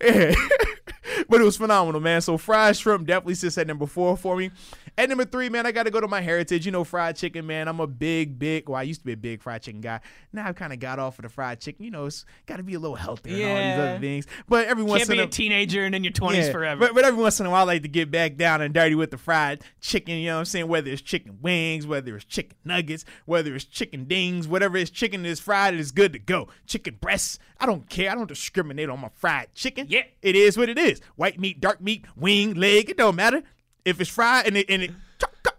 yeah. but it was phenomenal, man. So fried shrimp definitely sits at number four for me. At number three, man, I got to go to my heritage. You know, fried chicken, man. I'm a big, big. Well, I used to be a big fried chicken guy. Now I've kind of got off of the fried chicken. You know, it's got to be a little healthier and all these other things. But every once
Can't
in
be
a
a teenager and in your 20s
yeah,
forever.
But, but every once in a while, I like to get back down and dirty with the fried chicken. You know what I'm saying? Whether it's chicken wings, whether it's chicken nuggets, whether it's chicken dings, whatever it's chicken is fried, it is good to go. Chicken breasts, I don't care. I don't discriminate on my fried chicken.
Yeah.
It is what it is. White meat, dark meat, wing, leg, it don't matter. If it's fried and it, and it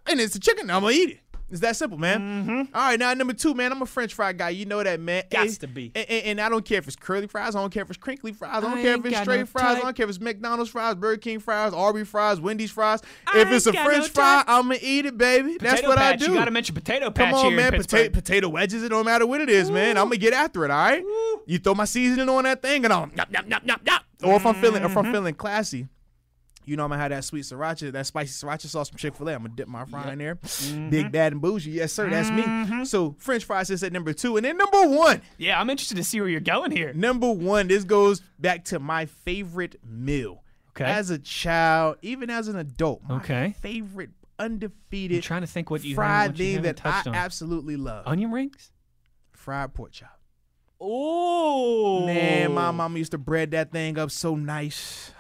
and it's a chicken, I'm gonna eat it. It's that simple, man. All right, now number two, man. I'm a French fry guy. You know that, man.
Mm-hmm. Gots to be.
And, and- and I don't care if it's curly fries. I don't care if it's crinkly fries. I don't
I
care if it's straight
no
fries. I don't care if it's McDonald's fries, Burger King fries, Arby fries, Wendy's fries.
I
if it's a French
no
fry. I'm gonna eat it, baby. That's what
patch.
I do.
You got to mention potato patch
Come on, man. Potato, potato wedges. It don't matter what it is, man. I'm gonna get after it. All right.
Ooh.
You throw my seasoning on that thing, and I'm yop yop yop yop yop. Or if I'm feeling, if
Mm-hmm.
I'm feeling classy. You know I'm gonna have that sweet sriracha, that spicy sriracha sauce from Chick Fil A. I'm gonna dip my fry in there.
Mm-hmm.
Big bad and bougie, yes sir, that's me. So French fries is at number two, and then number one.
Yeah, I'm interested to see where you're going here.
Number one, this goes back to my favorite meal.
Okay.
As a child, even as an adult, my
Okay.
favorite undefeated
I'm trying to think what you
fried
what you
thing that I
on.
absolutely love.
Onion rings.
fried pork chop.
Oh
Man, my mama used to bread that thing up so nice.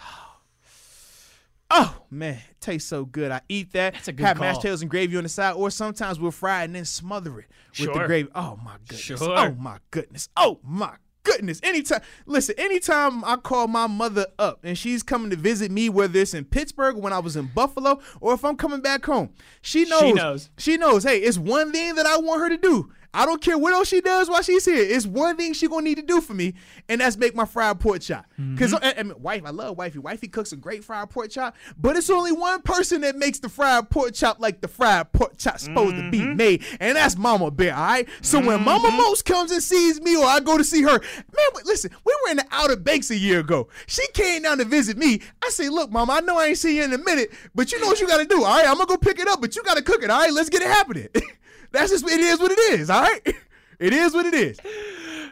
Oh man, it tastes so good. I eat that.
That's a good
Have
call.
mashed potatoes and gravy on the side, or sometimes we'll fry it and then smother it with the gravy. Oh my goodness.
Sure.
Oh my goodness. Oh my goodness. Anytime, listen. Anytime I call my mother up and she's coming to visit me, whether it's in Pittsburgh when I was in Buffalo, or if I'm coming back home, she knows.
knows.
She knows. Hey, it's one thing that I want her to do. I don't care what else she does while she's here. It's one thing she gonna need to do for me, and that's make my fried pork chop. Cause
Mm-hmm.
I, I mean, wife, I love wifey. Wifey cooks a great fried pork chop, but it's only one person that makes the fried pork chop like the fried pork chop supposed to be
Mm-hmm.
made, and that's Mama Bear. All right. So when Mama Moats comes and sees me, or I go to see her, man, listen, we were in the Outer Banks a year ago. She came down to visit me. I say, look, Mama, I know I ain't see you in a minute, but you know what you got to do. All right, I'm gonna go pick it up, but you got to cook it. All right, let's get it happening. that's just it is what it is. All right. It is what it is.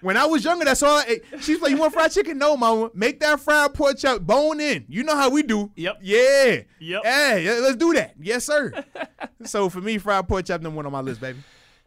When I was younger, that's all. Eh, I ate. She's like, "You want fried chicken? No, mama. Make that fried pork chop bone in. You know how we do.
Yep.
Yeah.
Yep.
Hey, let's do that. Yes, sir. so for me, fried pork chop number one on my list, baby.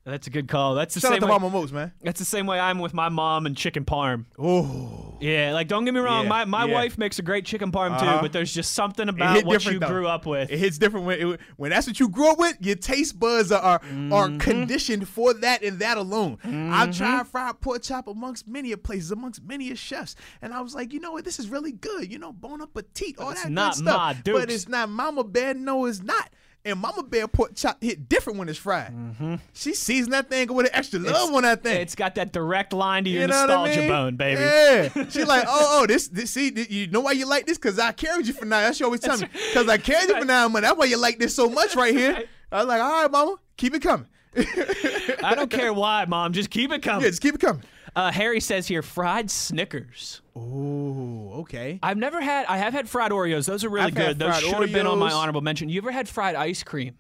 That's a good call. That's the
Shout out
same
to
way.
Mama Moats, man.
That's the same way I'm with my mom and chicken parm.
Oh,
Yeah, like don't get me wrong,
Yeah,
my, my
yeah.
wife makes a great chicken parm
Uh-huh.
too, but there's just something about
hit
what
different
you
though.
grew up with.
It hits different when it, when that's what you grew up with. Your taste buds are are,
Mm-hmm.
are conditioned for that and that alone. I've tried fried pork chop amongst many of places, amongst many of chefs, and I was like, you know what, this is really good. You know, bon appetit, all
it's
that
not
good stuff.
Ma
but
Dukes.
it's not Mama Bear. No, it's not. And Mama Bear pork chop hit different when it's fried. She seasoned that thing with an extra love on that thing.
Mm-hmm. It's got that direct line to your
You what I
nostalgia
mean?
bone, baby.
Yeah. She like, oh, oh, this, this, see, th- you know why you like this? Because I carried you for nine. That's what she always tell me. Because I carried you for nine months. That's why you like this so much right here. I was like, all right, mama, keep it coming.
I don't care why, mom. Just keep it coming.
Yeah, just keep it coming.
Uh, Harry says here, fried Snickers.
Oh, okay.
I've never had. I have had fried Oreos. Those are really
I've
good. Those should have been on my honorable mention. You ever had fried ice cream?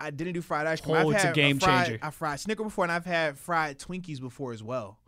I didn't do fried ice cream.
Oh,
I've
it's a
had
game
fried,
changer.
I fried Snicker before, and I've had fried Twinkies before as well.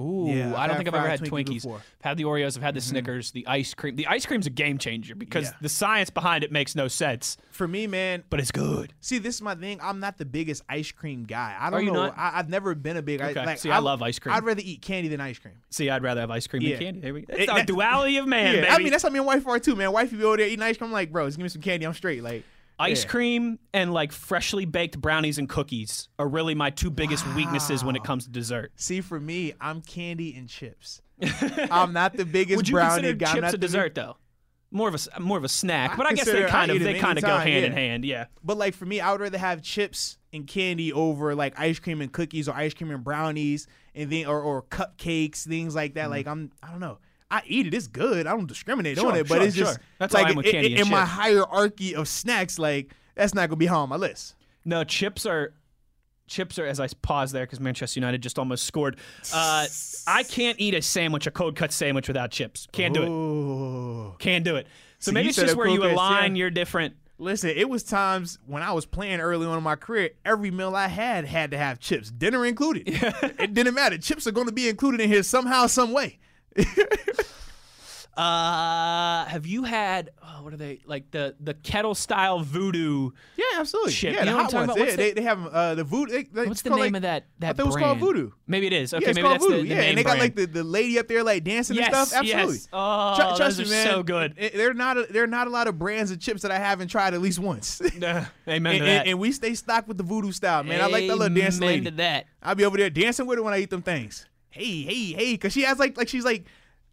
Ooh,
Yeah, I've
don't think I've ever had
Twinkies
Twinkies.
before. Mm-hmm.
I've had the Oreos. I've had the Snickers. The ice cream. The ice cream's a game changer because
Yeah.
the science behind it makes no sense,
For me, man,
but it's good.
see, this is my thing. I'm not the biggest ice cream guy. I don't know.
not?
I, I've never been a big.
Okay.
I, like,
See, I love ice cream.
I'd rather eat candy than ice cream.
See, I'd rather have ice cream
Yeah.
than candy. There we go.
It-
It's our duality of man.
I mean that's how me and wife are too, man. Wifey be over there eating ice cream. I'm like, bro, just give me some candy. I'm straight. Like
Ice
yeah.
cream and like freshly baked brownies and cookies are really my two biggest weaknesses when it comes to dessert.
See, for me, I'm candy and chips. I'm not the biggest
Would you
brownie
consider
guy.
Chips a
the big-
dessert though? More of a more of a snack,
I
but I guess they
I
kind of they kind of go hand in hand. Yeah.
But like for me, I would rather have chips and candy over like ice cream and cookies or ice cream and brownies and then or, or cupcakes, things like that. Mm-hmm. Like I'm, I don't know. I eat it. It's good. I don't discriminate.
Sure,
on it, but
sure,
it's just
sure. That's
like
I am with
in-
candy
in,
and
in my hierarchy of snacks. Like that's not gonna be high on my list.
No, chips are chips are as I pause there because Manchester United just almost scored. Uh, I can't eat a sandwich, a cold cut sandwich without chips. Can't do it. Can't do it. So
See,
maybe it's just where you align your different.
Listen, it was times when I was playing early on in my career, every meal I had had to have chips, dinner included. it didn't matter. Chips are going to be included in here somehow, some way.
Uh, have you had oh, what are they like the the kettle style voodoo?
Yeah, absolutely.
Chip.
Yeah,
You
the
know I'm
hot ones.
about?
Yeah,
What's
they,
the-
they have uh, the voodoo. They, they-
What's the name
like-
of that that
it was called voodoo.
Maybe it is. Okay,
yeah,
maybe that's
voodoo.
the, the
yeah, and they got like the, the lady up there like dancing
yes,
and stuff. Absolutely.
Yes. Oh,
Tru- trust
those
me, man.
so good.
They're not. A, they're not a lot of brands of chips that I haven't tried at least once. and,
Uh, amen to that.
and we stay stocked with the voodoo style, man. I like that little dancing
Amen
lady.
to that.
I'll be over there dancing with her when I eat them things. Hey, hey, hey, because she has like like she's like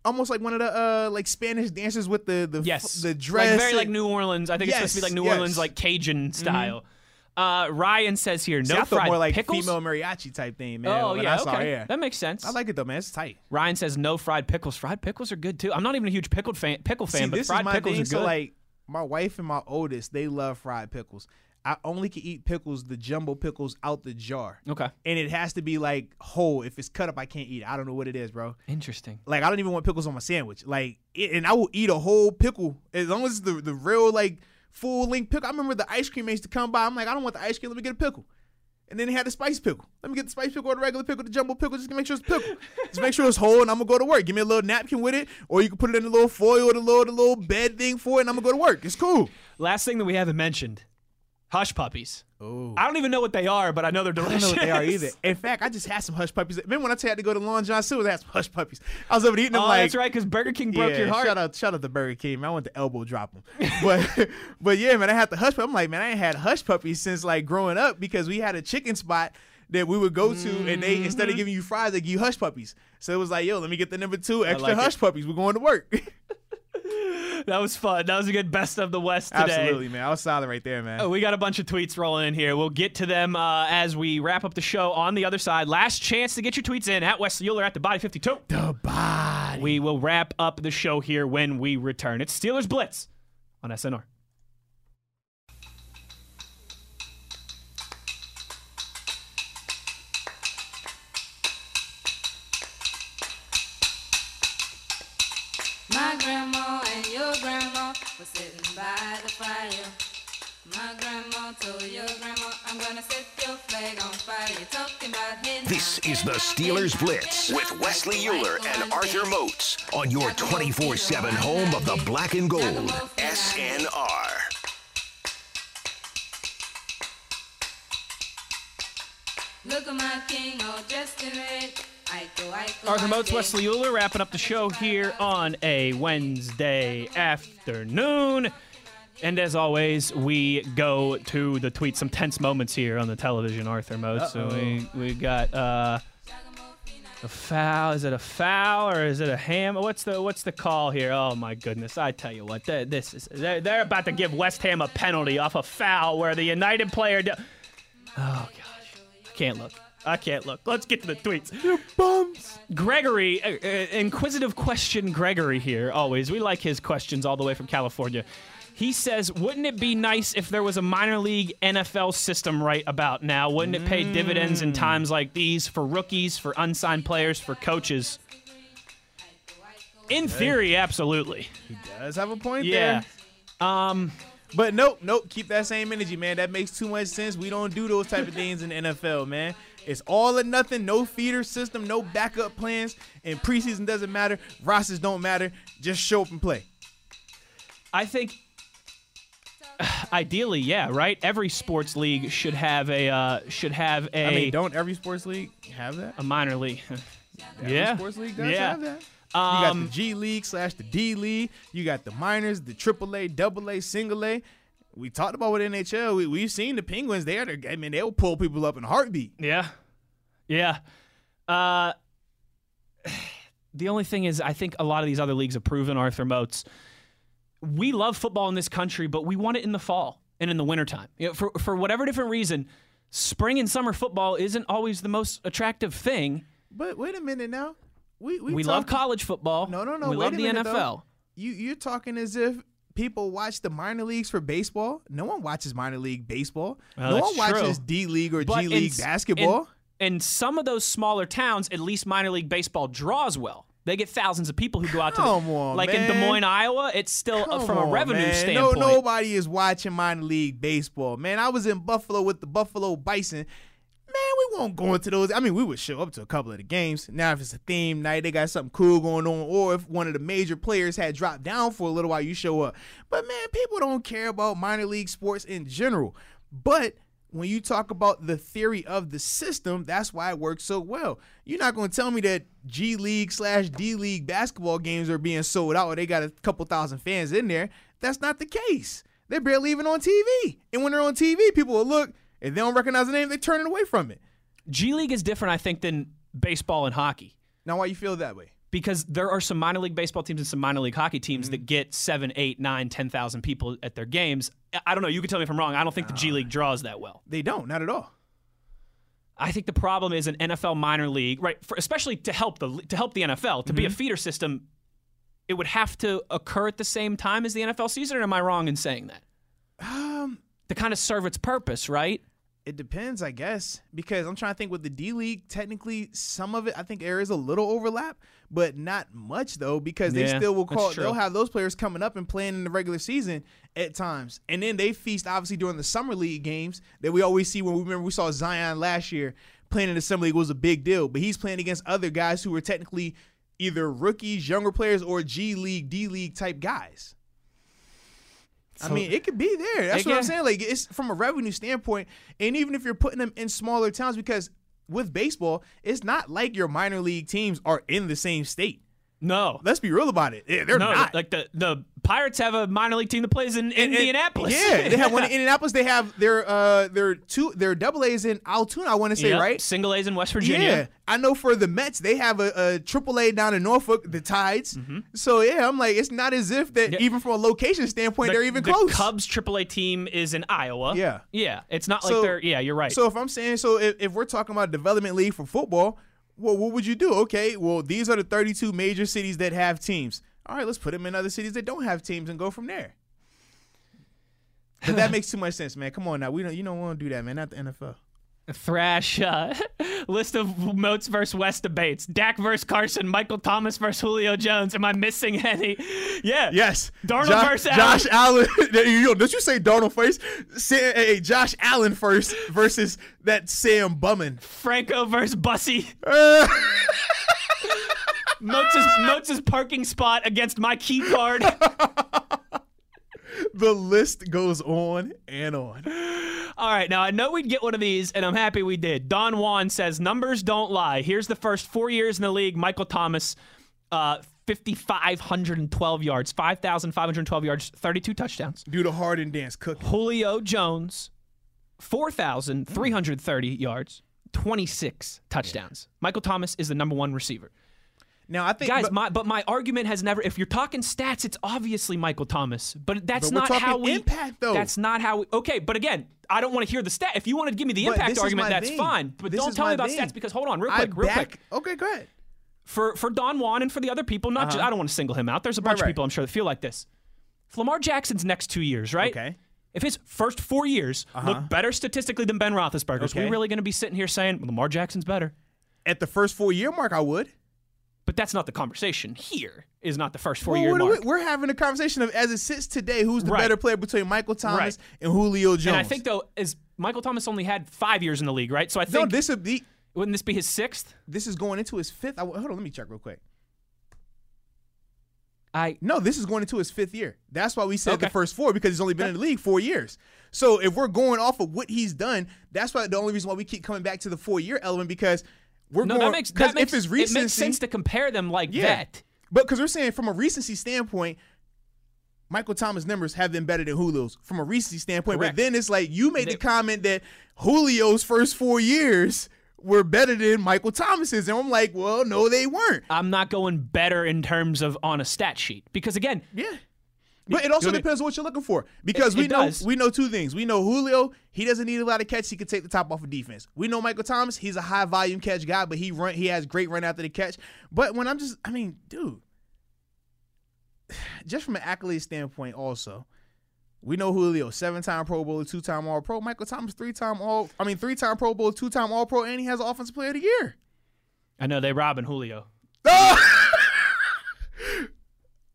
almost like one of the uh like Spanish dancers with the the
Yes,
the dress.
like very like New Orleans. I think it's supposed to be like New
yes. Mm-hmm.
Orleans, like Cajun style. Uh, Ryan says here, no
See, I
fried
more like
pickles.
female mariachi type thing, man.
oh yeah,
saw
okay,
her.
that makes sense.
I like it though, man. It's tight.
Ryan says no fried pickles. Fried pickles are good too. I'm not even a huge pickled fan, pickle fan,
See,
but fried pickles
thing.
are good.
So like my wife and my oldest, they love fried pickles. I only can eat pickles, the jumbo pickles out the jar.
okay,
And it has to be like whole. If it's cut up, I can't eat it. I don't know what it is, bro.
interesting.
Like I don't even want pickles on my sandwich. Like, it, and I will eat a whole pickle as long as it's the the real like full length pickle. I remember the ice cream man used to come by. I'm like, I don't want the ice cream. Let me get a pickle. And then they had the spice pickle. Let me get the spice pickle or the regular pickle, the jumbo pickle, just to make sure it's pickle. just make sure it's whole, and I'm gonna go to work. Give me a little napkin with it, or you can put it in a little foil or the little the little bed thing for it, and I'm gonna go to work. It's cool.
Last thing that we haven't mentioned, Hush puppies.
Oh.
I don't even know what they are, but I know they're delicious.
I don't know what they are either. In fact, I just had some hush puppies. Remember when I had to go to Long John Silver's? I had some hush puppies. I was over eating them
Oh,
like
that's right, because Burger King broke
yeah,
your heart.
Shout out, shout out to Burger King. Man, I want to elbow drop them. But, but yeah, man, I had the hush. I'm like, man, I ain't had hush puppies since like growing up because we had a chicken spot that we would go to, and they instead of
Mm-hmm.
giving you fries, they give you hush puppies. So it was like, yo, let me get the number two extra
like it.
hush puppies. We're going to work.
That was fun. That was a good best of the West today.
Absolutely, man. I was solid right there, man.
Oh, we got a bunch of tweets rolling in here. We'll get to them uh, as we wrap up the show on the other side. Last chance to get your tweets in at Wesley Uhler at the Body 52.
the body.
We will wrap up the show here when we return. It's Steelers Blitz on SNR.
Grandma were sitting by the fire. My grandma told your grandma, I'm gonna set your flag on fire. You're talking about
This is the Steelers Blitz with Wesley Uhler and Arthur Moats on your 24 7 home of the black and gold. SNR.
Look at my king all dressed in red.
Arthur
Moats,
Wesley Uhler, wrapping up the show here on a Wednesday afternoon. And as always, we go to the tweet. Some tense moments here on the television, Arthur Moats. So we we got uh, a foul. Is it a foul or is it a ham? What's the what's the call here? Oh my goodness! I tell you what, th- this is they're, they're about to give West Ham a penalty off a foul where the United player. Do- oh gosh, I can't look. I can't look. Let's get to the tweets.
bums.
Gregory, uh, uh, inquisitive question Gregory here, always. We like his questions all the way from California. He says, Wouldn't it be nice if there was a minor league NFL system right about now? Wouldn't it pay dividends in times like these for rookies, for unsigned players, for coaches? In theory, absolutely.
He does have a point
Yeah.
there.
Um,
But nope, nope. Keep that same energy, man. That makes too much sense. We don't do those type of things in the NFL, man. It's all or nothing. No feeder system. No backup plans. And preseason doesn't matter. Rosters don't matter. Just show up and play.
I think ideally, yeah, right? Every sports league should have a uh, should have a
I mean, don't every sports league have that?
a minor league.
Every
yeah.
sports league does
yeah.
have that. you got
Um,
the G League slash the D League. You got the minors, the Triple A, Double A, Single A. We talked about with NHL. We, we've seen the Penguins. They are. I mean, they'll pull people up in a heartbeat.
Yeah. Yeah. Uh, the only thing is, I think a lot of these other leagues have proven, Arthur Moats. we love football in this country, but we want it in the fall and in the wintertime. You know, for, for whatever different reason, spring and summer football isn't always the most attractive thing.
But wait a minute now. We we,
We love college football.
No, no, no.
We
wait
love
a
the
minute,
NFL.
though. You you're talking as if people watch the minor leagues for baseball. No one watches minor league baseball.
Well,
no one
true.
watches D League or
But
G League basketball.
In, in some of those smaller towns, at least minor league baseball draws well. They get thousands of people who go out to
Come
the,
on,
like in. Des Moines, Iowa. It's still uh,
Come
from a revenue
man.
standpoint.
No, nobody is watching minor league baseball. Man, I was in Buffalo with the Buffalo Bison. We won't go into those. I mean, we would show up to a couple of the games. Now, if it's a theme night, they got something cool going on, or if one of the major players had dropped down for a little while, you show up. But man, people don't care about minor league sports in general. But when you talk about the theory of the system, that's why it works so well. You're not going to tell me that G League slash D League basketball games are being sold out or they got a couple thousand fans in there. That's not the case. They're barely even on TV. And when they're on TV, people will look. If they don't recognize the name, they turn it away from it.
G League is different, I think, than baseball and hockey
Now, why you feel that way?
because there are some minor league baseball teams and some minor league hockey teams
Mm-hmm.
that get seven, eight, nine, ten thousand people at their games. I- don't know. You can tell me if I'm wrong. I don't think the G League draws that well.
They don't, not at all.
I think the problem is an NFL minor league, right? For, especially to help the to help the NFL to be
Mm-hmm.
a feeder system. It would have to occur at the same time as the NFL season, or am I wrong in saying that? To kind of serve its purpose, right?
it depends, I guess, because I'm trying to think with the D League. Technically, some of it, I think there is a little overlap, but not much though, because they
Yeah,
still will call. They'll have those players coming up and playing in the regular season at times, and then they feast obviously during the summer league games that we always see. When we remember we saw Zion last year playing in the summer league was a big deal, but he's playing against other guys who were technically either rookies, younger players, or G League, D League type guys. I mean, it could be there. That's what I'm saying. Like, it's from a revenue standpoint, and even if you're putting them in smaller towns, because with baseball, it's not like your minor league teams are in the same state.
No.
Let's be real about it. Yeah, they're
no,
not.
like the, the Pirates have a minor league team that plays in
And- and-
Indianapolis.
Yeah, they have one in Indianapolis. They have their uh their two their double A's in Altoona. I want to say
Yep,
right.
Single A's in West Virginia.
Yeah, I know for the Mets they have a, a triple A down in Norfolk, the Tides. So yeah, I'm like, it's not as if that
Mm-hmm. Yeah.
even from a location standpoint
The,
they're even close.
the
close.
Cubs AAA team is in Iowa.
Yeah.
Yeah. It's not like they're, yeah, you're right.
So if I'm saying so, if, if we're talking about development league for football, well, what would you do? Okay, well, these are the 32 major cities that have teams. All right, let's put them in other cities that don't have teams and go from there. But that makes too much sense, man. Come on now, we don't. You don't want to do that, man. Not the NFL.
Thrash uh, list of Moats versus West debates. Dak versus Carson. Michael Thomas versus Julio Jones. Am I missing any? Yeah.
Yes,
Darnold
Jo-
versus
Josh Allen. Yo, did you say Darnold first? Say, hey, Josh Allen first versus that Sam Bummin.
Franco versus Bussy.
Uh,
Moats' parking spot against my key card.
The list goes on and on.
All right, now I know we'd get one of these, and I'm happy we did. Don Juan says numbers don't lie. Here's the first four years in the league. Michael Thomas, uh, 5,512 yards, 5,512 yards, 32 touchdowns.
Do the Harden dance, cook.
Julio Jones, 4,330 yards, 26 touchdowns. Michael Thomas is the number one receiver.
Now I think
Guys,
but-
my, but my argument has never. If you're talking stats, it's obviously Michael Thomas. But that's
But
not how we.
impact, though.
That's not how. We, okay, but again, I don't want to hear the stat. If you want to give me the
But
impact argument, that's
thing.
fine. But
This
don't tell me about
thing.
stats because hold on, real
I
quick, real
back-
quick.
Okay, go ahead.
For for Don Juan and for the other people, not just, I don't want to single him out. There's a bunch
Uh-huh. right.
of people I'm sure that feel like this. If Lamar Jackson's next two years, right?
Okay. Uh-huh.
If his first four years look better statistically than Ben Roethlisberger's,
Okay.
we really going to be sitting here saying Lamar Jackson's better?
At the first four year mark, I would.
But that's not the conversation. Here is not the first four
Well,
year mark.
we, we're having a conversation of as it sits today, who's the
Right.
better player between Michael Thomas
Right.
and Julio Jones?
And I think though, is Michael Thomas only had five years in the league, right? So I
no,
think
this would be
wouldn't this be his sixth?
this is going into his fifth. I, hold on, let me check real quick.
I
No, this is going into his fifth year. That's why we said the first four because he's only been in the league four years. So if we're going off of what he's done, that's why the only reason why we keep coming back to the four year element because we're
no,
going
that makes that makes
if it's
it makes sense to compare them like
Yeah.
that.
But because we're saying from a recency standpoint, Michael Thomas numbers have been better than Julio's from a recency standpoint.
Correct.
But then it's like you made
They-
the comment that Julio's first four years were better than Michael Thomas's, and I'm like, well, no, they weren't.
I'm not going better in terms of on a stat sheet because again,
Yeah. But it also
You want me-
depends on what you're looking for. Because
It-
we
it
know
does.
we know two things. We know Julio, he doesn't need a lot of catch. He can take the top off of defense. We know Michael Thomas, he's a high volume catch guy, but he run he has great run after the catch. But when I'm just I mean, dude, just from an accolade standpoint, also, we know Julio, seven time Pro Bowler, two time All Pro. Michael Thomas, three time All I mean, three time Pro Bowler, two time All Pro, and he has Offensive Player of the Year.
I know they robbing Julio.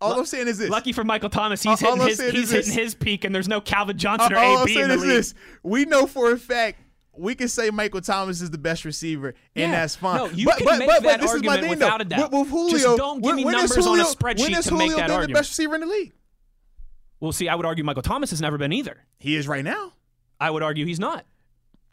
All I'm saying is this.
Lucky for Michael Thomas, he's hitting his he's hitting his peak, and there's no Calvin Johnson or
all I'm
AB
saying
the
is
league.
this: we know for a fact we can say Michael Thomas is the best receiver, and
Yeah.
that's fine.
No, you
but,
can
but,
make
but,
that
this is my
argument
thing, though.
without a doubt.
With, with Julio,
Just don't give me
when
numbers on a
Julio-
spreadsheet
when is
to make
Julio
that
been the
argument.
best receiver in the league?
Well, see, I would argue Michael Thomas has never been either.
He is right now.
I would argue he's not.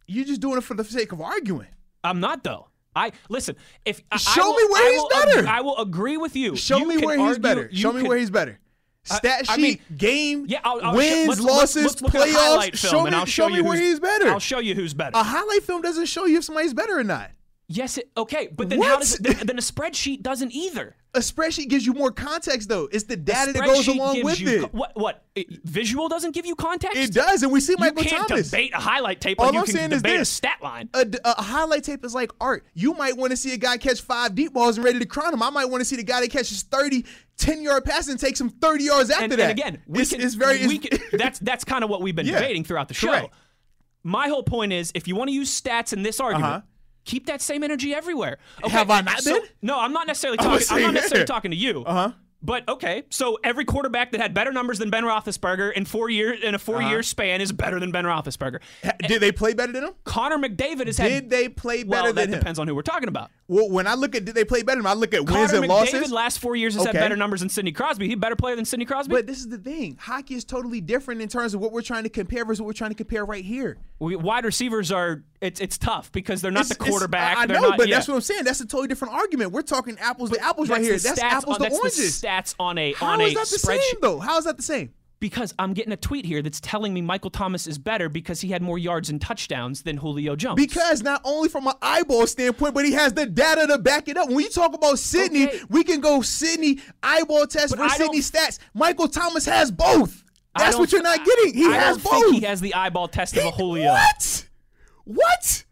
You're just doing it for the sake of arguing.
I'm not though. I listen. If I- I
Show
will-
me where
I
he's
will
better.
I will agree with you.
Show
You
me where he's better. Show me
can-
where he's better. Stat
I
sheet,
mean-
game,
Yeah, I'll, I'll
wins,
show, let's,
losses,
let's, let's look at a
playoffs. show me,
I'll show,
me
you
where he's better.
I'll show you who's better.
a highlight film doesn't show you if somebody's better or not.
yes, it, okay, but then how does it, then, then a spreadsheet doesn't either.
A spreadsheet gives you more context, though. It's the data that goes along with
you
it.
what? What? It- visual doesn't give you context.
It does, and we see Michael Thomas.
You can't
Thomas.
debate a highlight tape
All
like
I'm saying is this.
stat line.
a, a highlight tape is like art. You might want to see a guy catch five deep balls and ready to crown him. I might want to see the guy that catches 30, 10 yard pass and takes him 30 yards after
and,
that.
and again, we
it's,
can,
it's very.
we can, that's that's kind of what we've been
Yeah,
debating throughout the show.
correct.
My whole point is, if you want to use stats in this argument,
Uh-huh.
Keep that same energy everywhere. Okay,
Have I not
so-
been?
No, I'm not necessarily
I'm
talking. I'm not necessarily talking to you.
Uh-huh.
But okay, so every quarterback that had better numbers than Ben Roethlisberger in four years in a 4
Uh-huh.
year span is better than Ben Roethlisberger.
Ha- Did they play better than him?
Connor McDavid has had.
Did they play better
well,
than
that
him?
depends on who we're talking about.
Well, when I look at did they play better than him, I look at wins
Connor
and
McDavid
losses.
last four years has
Okay.
had better numbers than Sidney Crosby. He a better player than Sidney Crosby.
But this is the thing. Hockey is totally different in terms of what we're trying to compare versus what we're trying to compare right here.
We- wide receivers are it's it's tough because they're not
It's-
the quarterback.
I, I know,
not-
but
yeah.
that's what I'm saying. That's a totally different argument. We're talking apples to apples right here. That's apples
on,
to
that's
oranges.
stats on a
How
on
is
a
that the
spreadsheet.
same though? How is that the same?
Because I'm getting a tweet here that's telling me Michael Thomas is better because he had more yards and touchdowns than Julio Jones.
Because not only from an eyeball standpoint, but he has the data to back it up. When you talk about Sidney,
Okay.
we can go Sidney eyeball test
But
versus Sidney stats. Michael Thomas has both. That's what you're not getting. He
I
has
don't
both.
think he has the eyeball test of a Julio.
What? What?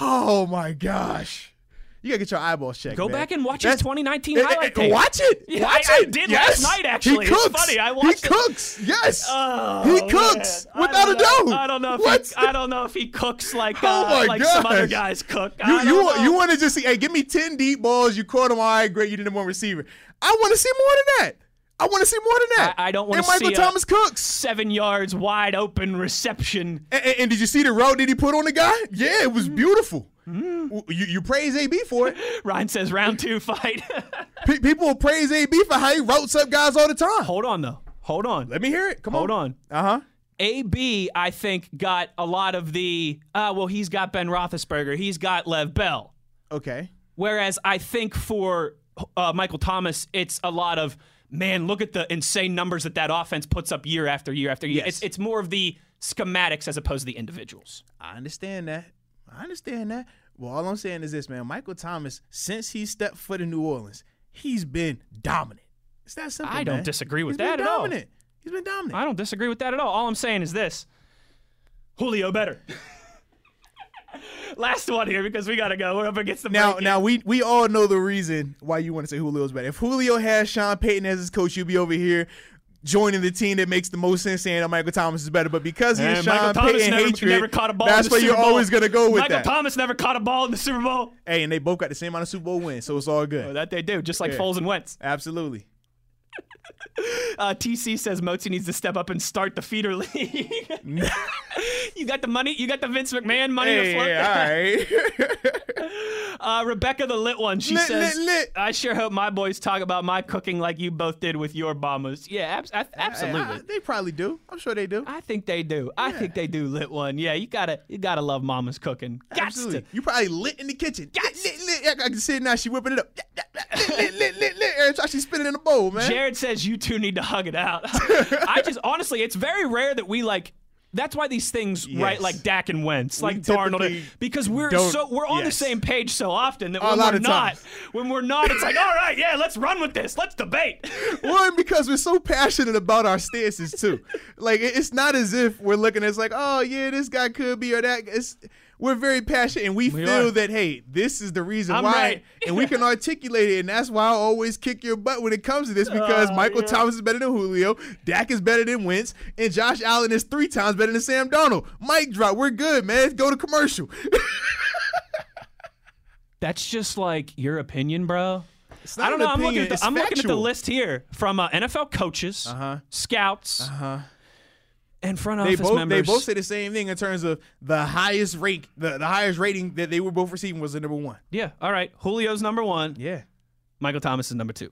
Oh my gosh. You gotta get your eyeballs checked.
Go
man.
back and watch his
That's-
2019
Eh, eh,
highlight
eh,
tape.
Watch it.
Yeah,
watch
I- I
it.
did
yes.
last night, actually.
He
It's
cooks.
funny. I
he
watched it.
cooks. Yes.
Oh,
he
man.
cooks
I
without a
don't know-
doubt.
I don't know if he, I don't know if he cooks like
Oh
uh,
my
like some other
gosh.
guys cook.
You
I
you
don't
want
know.
you want to just see? Hey, give me ten deep balls. You caught them. All right, great. You did one receiver. I want to see more than that. I want to see more than that.
I- I don't
And Michael
see a-
Thomas cooks.
seven yards wide open reception.
And, and- and did you see the route that he put on the guy? Yeah, it was beautiful.
Mm-hmm.
You, you praise AB for it.
Ryan says round two fight.
Pe- people praise AB for how he routes up guys all the time.
Hold on though. Hold on.
Let me hear it. Come
Hold
on.
Hold on.
Uh huh.
AB, I think, got a lot of the. Uh, well, he's got Ben Roethlisberger. He's got Lev Bell.
Okay.
Whereas I think for uh, Michael Thomas, it's a lot of man. Look at the insane numbers that that offense puts up year after year after year.
Yes.
It's it's more of the schematics as opposed to the individuals.
I understand that. I understand that. Well, all I'm saying is this, man. Michael Thomas, since he stepped foot in New Orleans, he's been dominant. It's that simple.
I don't
man.
disagree with
He's
that
been
at all.
dominant. He's been dominant.
I don't disagree with that at all. All I'm saying is this: Julio better. Last one here because we gotta go. We're up against the
Now, now we we all know the reason why you want to say Julio's better. If Julio has Sean Payton as his coach, you'll be over here joining the team that makes the most sense, saying that Michael Thomas is better. But because he
And
has
Michael
Sean
Thomas
Payton
never,
hatred,
never caught a ball.
that's where you're
Bowl.
always gonna go with
Michael
that.
Thomas never caught a ball in the Super Bowl.
Hey, and they both got the same amount of Super Bowl wins, so it's all good.
Oh, that they do, just like
Yeah.
Foles and Wentz.
Absolutely.
Uh, TC says Motzi needs to step up and start the feeder league. you got the money. You got the Vince McMahon money.
Hey, all right.
Uh, Rebecca the lit one. She
Lit,
says,
lit, lit.
"I sure hope my boys talk about my cooking like you both did with your bombers." Yeah, abs- a- absolutely.
Hey, I- they probably do. I'm sure they do.
I think they do. I think they do. Lit one. Yeah, you gotta you gotta love mama's cooking. Gots
Absolutely.
to.
You probably lit in the kitchen. Lit, lit, lit. I I can see it now. She whipping it up. Lit, lit, lit, lit. Every time she spinning in the bowl, man.
Jared says you two need to hug it out. I just honestly, it's very rare that we like. That's why these things, right, like Dak and Wentz, like
typically
Darnold, because we're so we're on the same page so often that when we're not,
times.
when we're not, it's like, all right, yeah, let's run with this, let's debate.
One, because we're so passionate about our stances too. like it's not as if we're looking at it's like, oh yeah, this guy could be or that. It's we're very passionate and we,
We
feel
are.
that hey, this is the reason
I'm
why,
right.
and we can articulate it, and that's why I always kick your butt when it comes to this because
Oh,
Michael
yeah.
Thomas is better than Julio, Dak is better than Wentz, and Josh Allen is three times better than Sam Darnold. Mic drop, we're good, man. Let's go to commercial.
That's just like your opinion, bro.
not
I don't know. I'm looking at the, I'm looking at the list here from uh, NFL coaches,
Uh-huh.
scouts,
Uh-huh.
And front
They
office
both
members.
they both say the same thing in terms of the highest rank, the, the highest rating that they were both receiving was the number one.
yeah, all right. Julio's number one.
Yeah.
Michael Thomas is number two.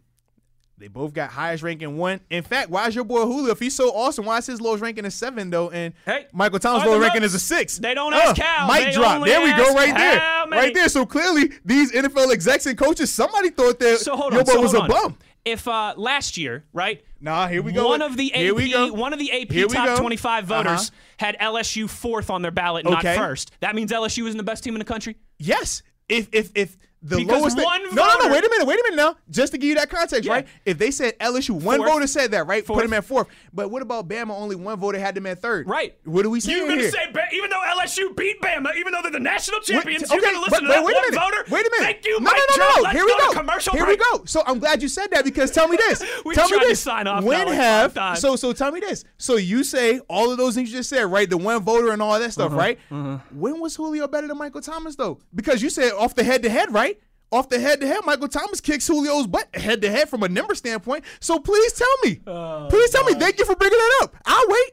They both got highest ranking one. In fact, why is your boy Julio, if he's so awesome, why is his lowest ranking a seven though? And
Hey,
Michael Thomas' lowest ranking is a six.
They don't ask uh, how,
Mic
they
drop. There we go, right there,
many.
right there. So clearly, these NFL execs and coaches, somebody thought that
So hold
your boy
so
was a
on.
bum.
If uh, last year, right?
Nah, here we go.
One of the
Here we go.
AP, one of the AP
Here
top
go.
25 voters
Uh-huh.
had LSU fourth on their ballot, not first. That means LSU isn't the best team in the country.
Yes. If if if the
Because
lowest
one
no, no, no,
voter-
wait a minute, wait a minute now. Just to give you that context,
Yeah.
right? If they said LSU, one
Fourth.
voter said that, right?
Fourth.
Put him at fourth. But what about Bama? Only one voter had them at third.
Right.
What do we saying
You're gonna say, even though LSU beat Bama, even though they're the national champions,
Wait,
you're
okay,
gonna listen
but-
to that
wait a
one
minute.
voter?
Wait a minute.
Thank you,
no,
Mike
no, no, no.
Let's
Here we
go to commercial
Here
break.
we go. So I'm glad you said that because tell me this.
We
tell me
to
this.
sign off
when
now like
have so so tell me this. So you say all of those things you just said, right? The one voter and all that stuff, mm-hmm. right? Mm-hmm. When was Julio better than Michael Thomas though? Because you said off the head to head, right? Off the head to head. Michael Thomas kicks Julio's butt head to head from a number standpoint. So please tell me.
Oh,
please tell me. Thank you for bringing that up. I'll wait.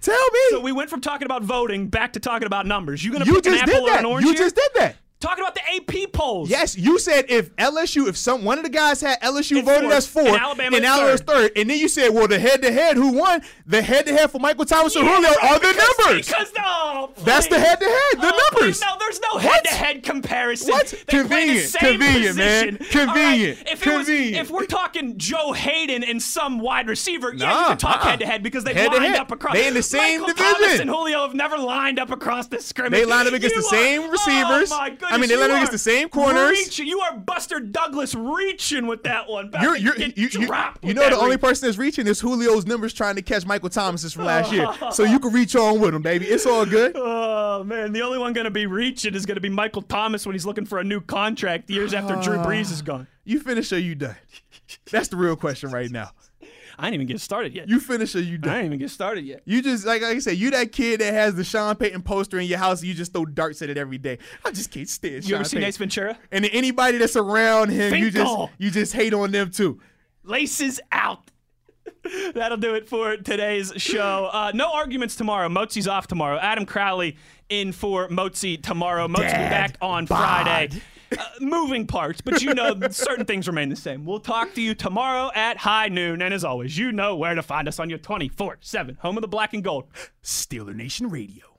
Tell me.
So we went from talking about voting back to talking about numbers. You gonna
you
pick an apple
did
or an
that.
orange
You
here?
just did that.
Talking about the AP polls.
Yes, you said if LSU, if some one of the guys had LSU
fourth,
as four,
and Alabama
and Alabama's
third.
third, and then you said, well, the head to head, who won? The head to head for Michael Thomas and Julio are the
because,
numbers.
Because no,
That's the head-to-head, the
Oh,
numbers.
please, No, there's no
What?
head-to-head comparison.
What?
They
Convenient, convenient, man.
position. Right,
Convenient,
If it was,
convenient.
if we're talking Joe Haden and some wide receiver, yeah, you
Nah,
can talk
uh-uh.
head-to-head because they've
Head-to-head.
lined up across.
They in the same
Michael
division.
Thomas and Julio have never lined up across the scrimmage.
They lined up against
You
the
are-
same receivers.
Oh my
I
goodness,
mean, they lined
you
up against the same corners.
reaching- You are Buster Douglas reaching with that one. About
You're, you're, you, you, you know the only person that's reaching is Julio's numbers trying to catch Michael Thomas's from last year. So you can reach on with him, baby. It's all good.
Oh man, the only one going to be reaching is going to be Michael Thomas when he's looking for a new contract years after Drew Brees is gone.
You finish or you done? That's the real question right now.
I didn't even get started yet.
You finish or you
I
done?
didn't even get started yet.
You just like, like I said, you that kid that has the Sean Payton poster in your house. And you just throw darts at it every day. I just can't stand.
You
Sean
ever seen. Ace Ventura?
And anybody that's around him, you just you just hate on them too.
Laces out. That'll do it for today's show. Uh, no arguments tomorrow. Mozi's off tomorrow. Adam Crowley in for Mozi tomorrow. Mozi be back on
bod.
Friday. Uh, moving parts, but you know certain things remain the same. We'll talk to you tomorrow at high noon, and as always, you know where to find us on your 24/7 home of the black and gold.
Steeler Nation Radio.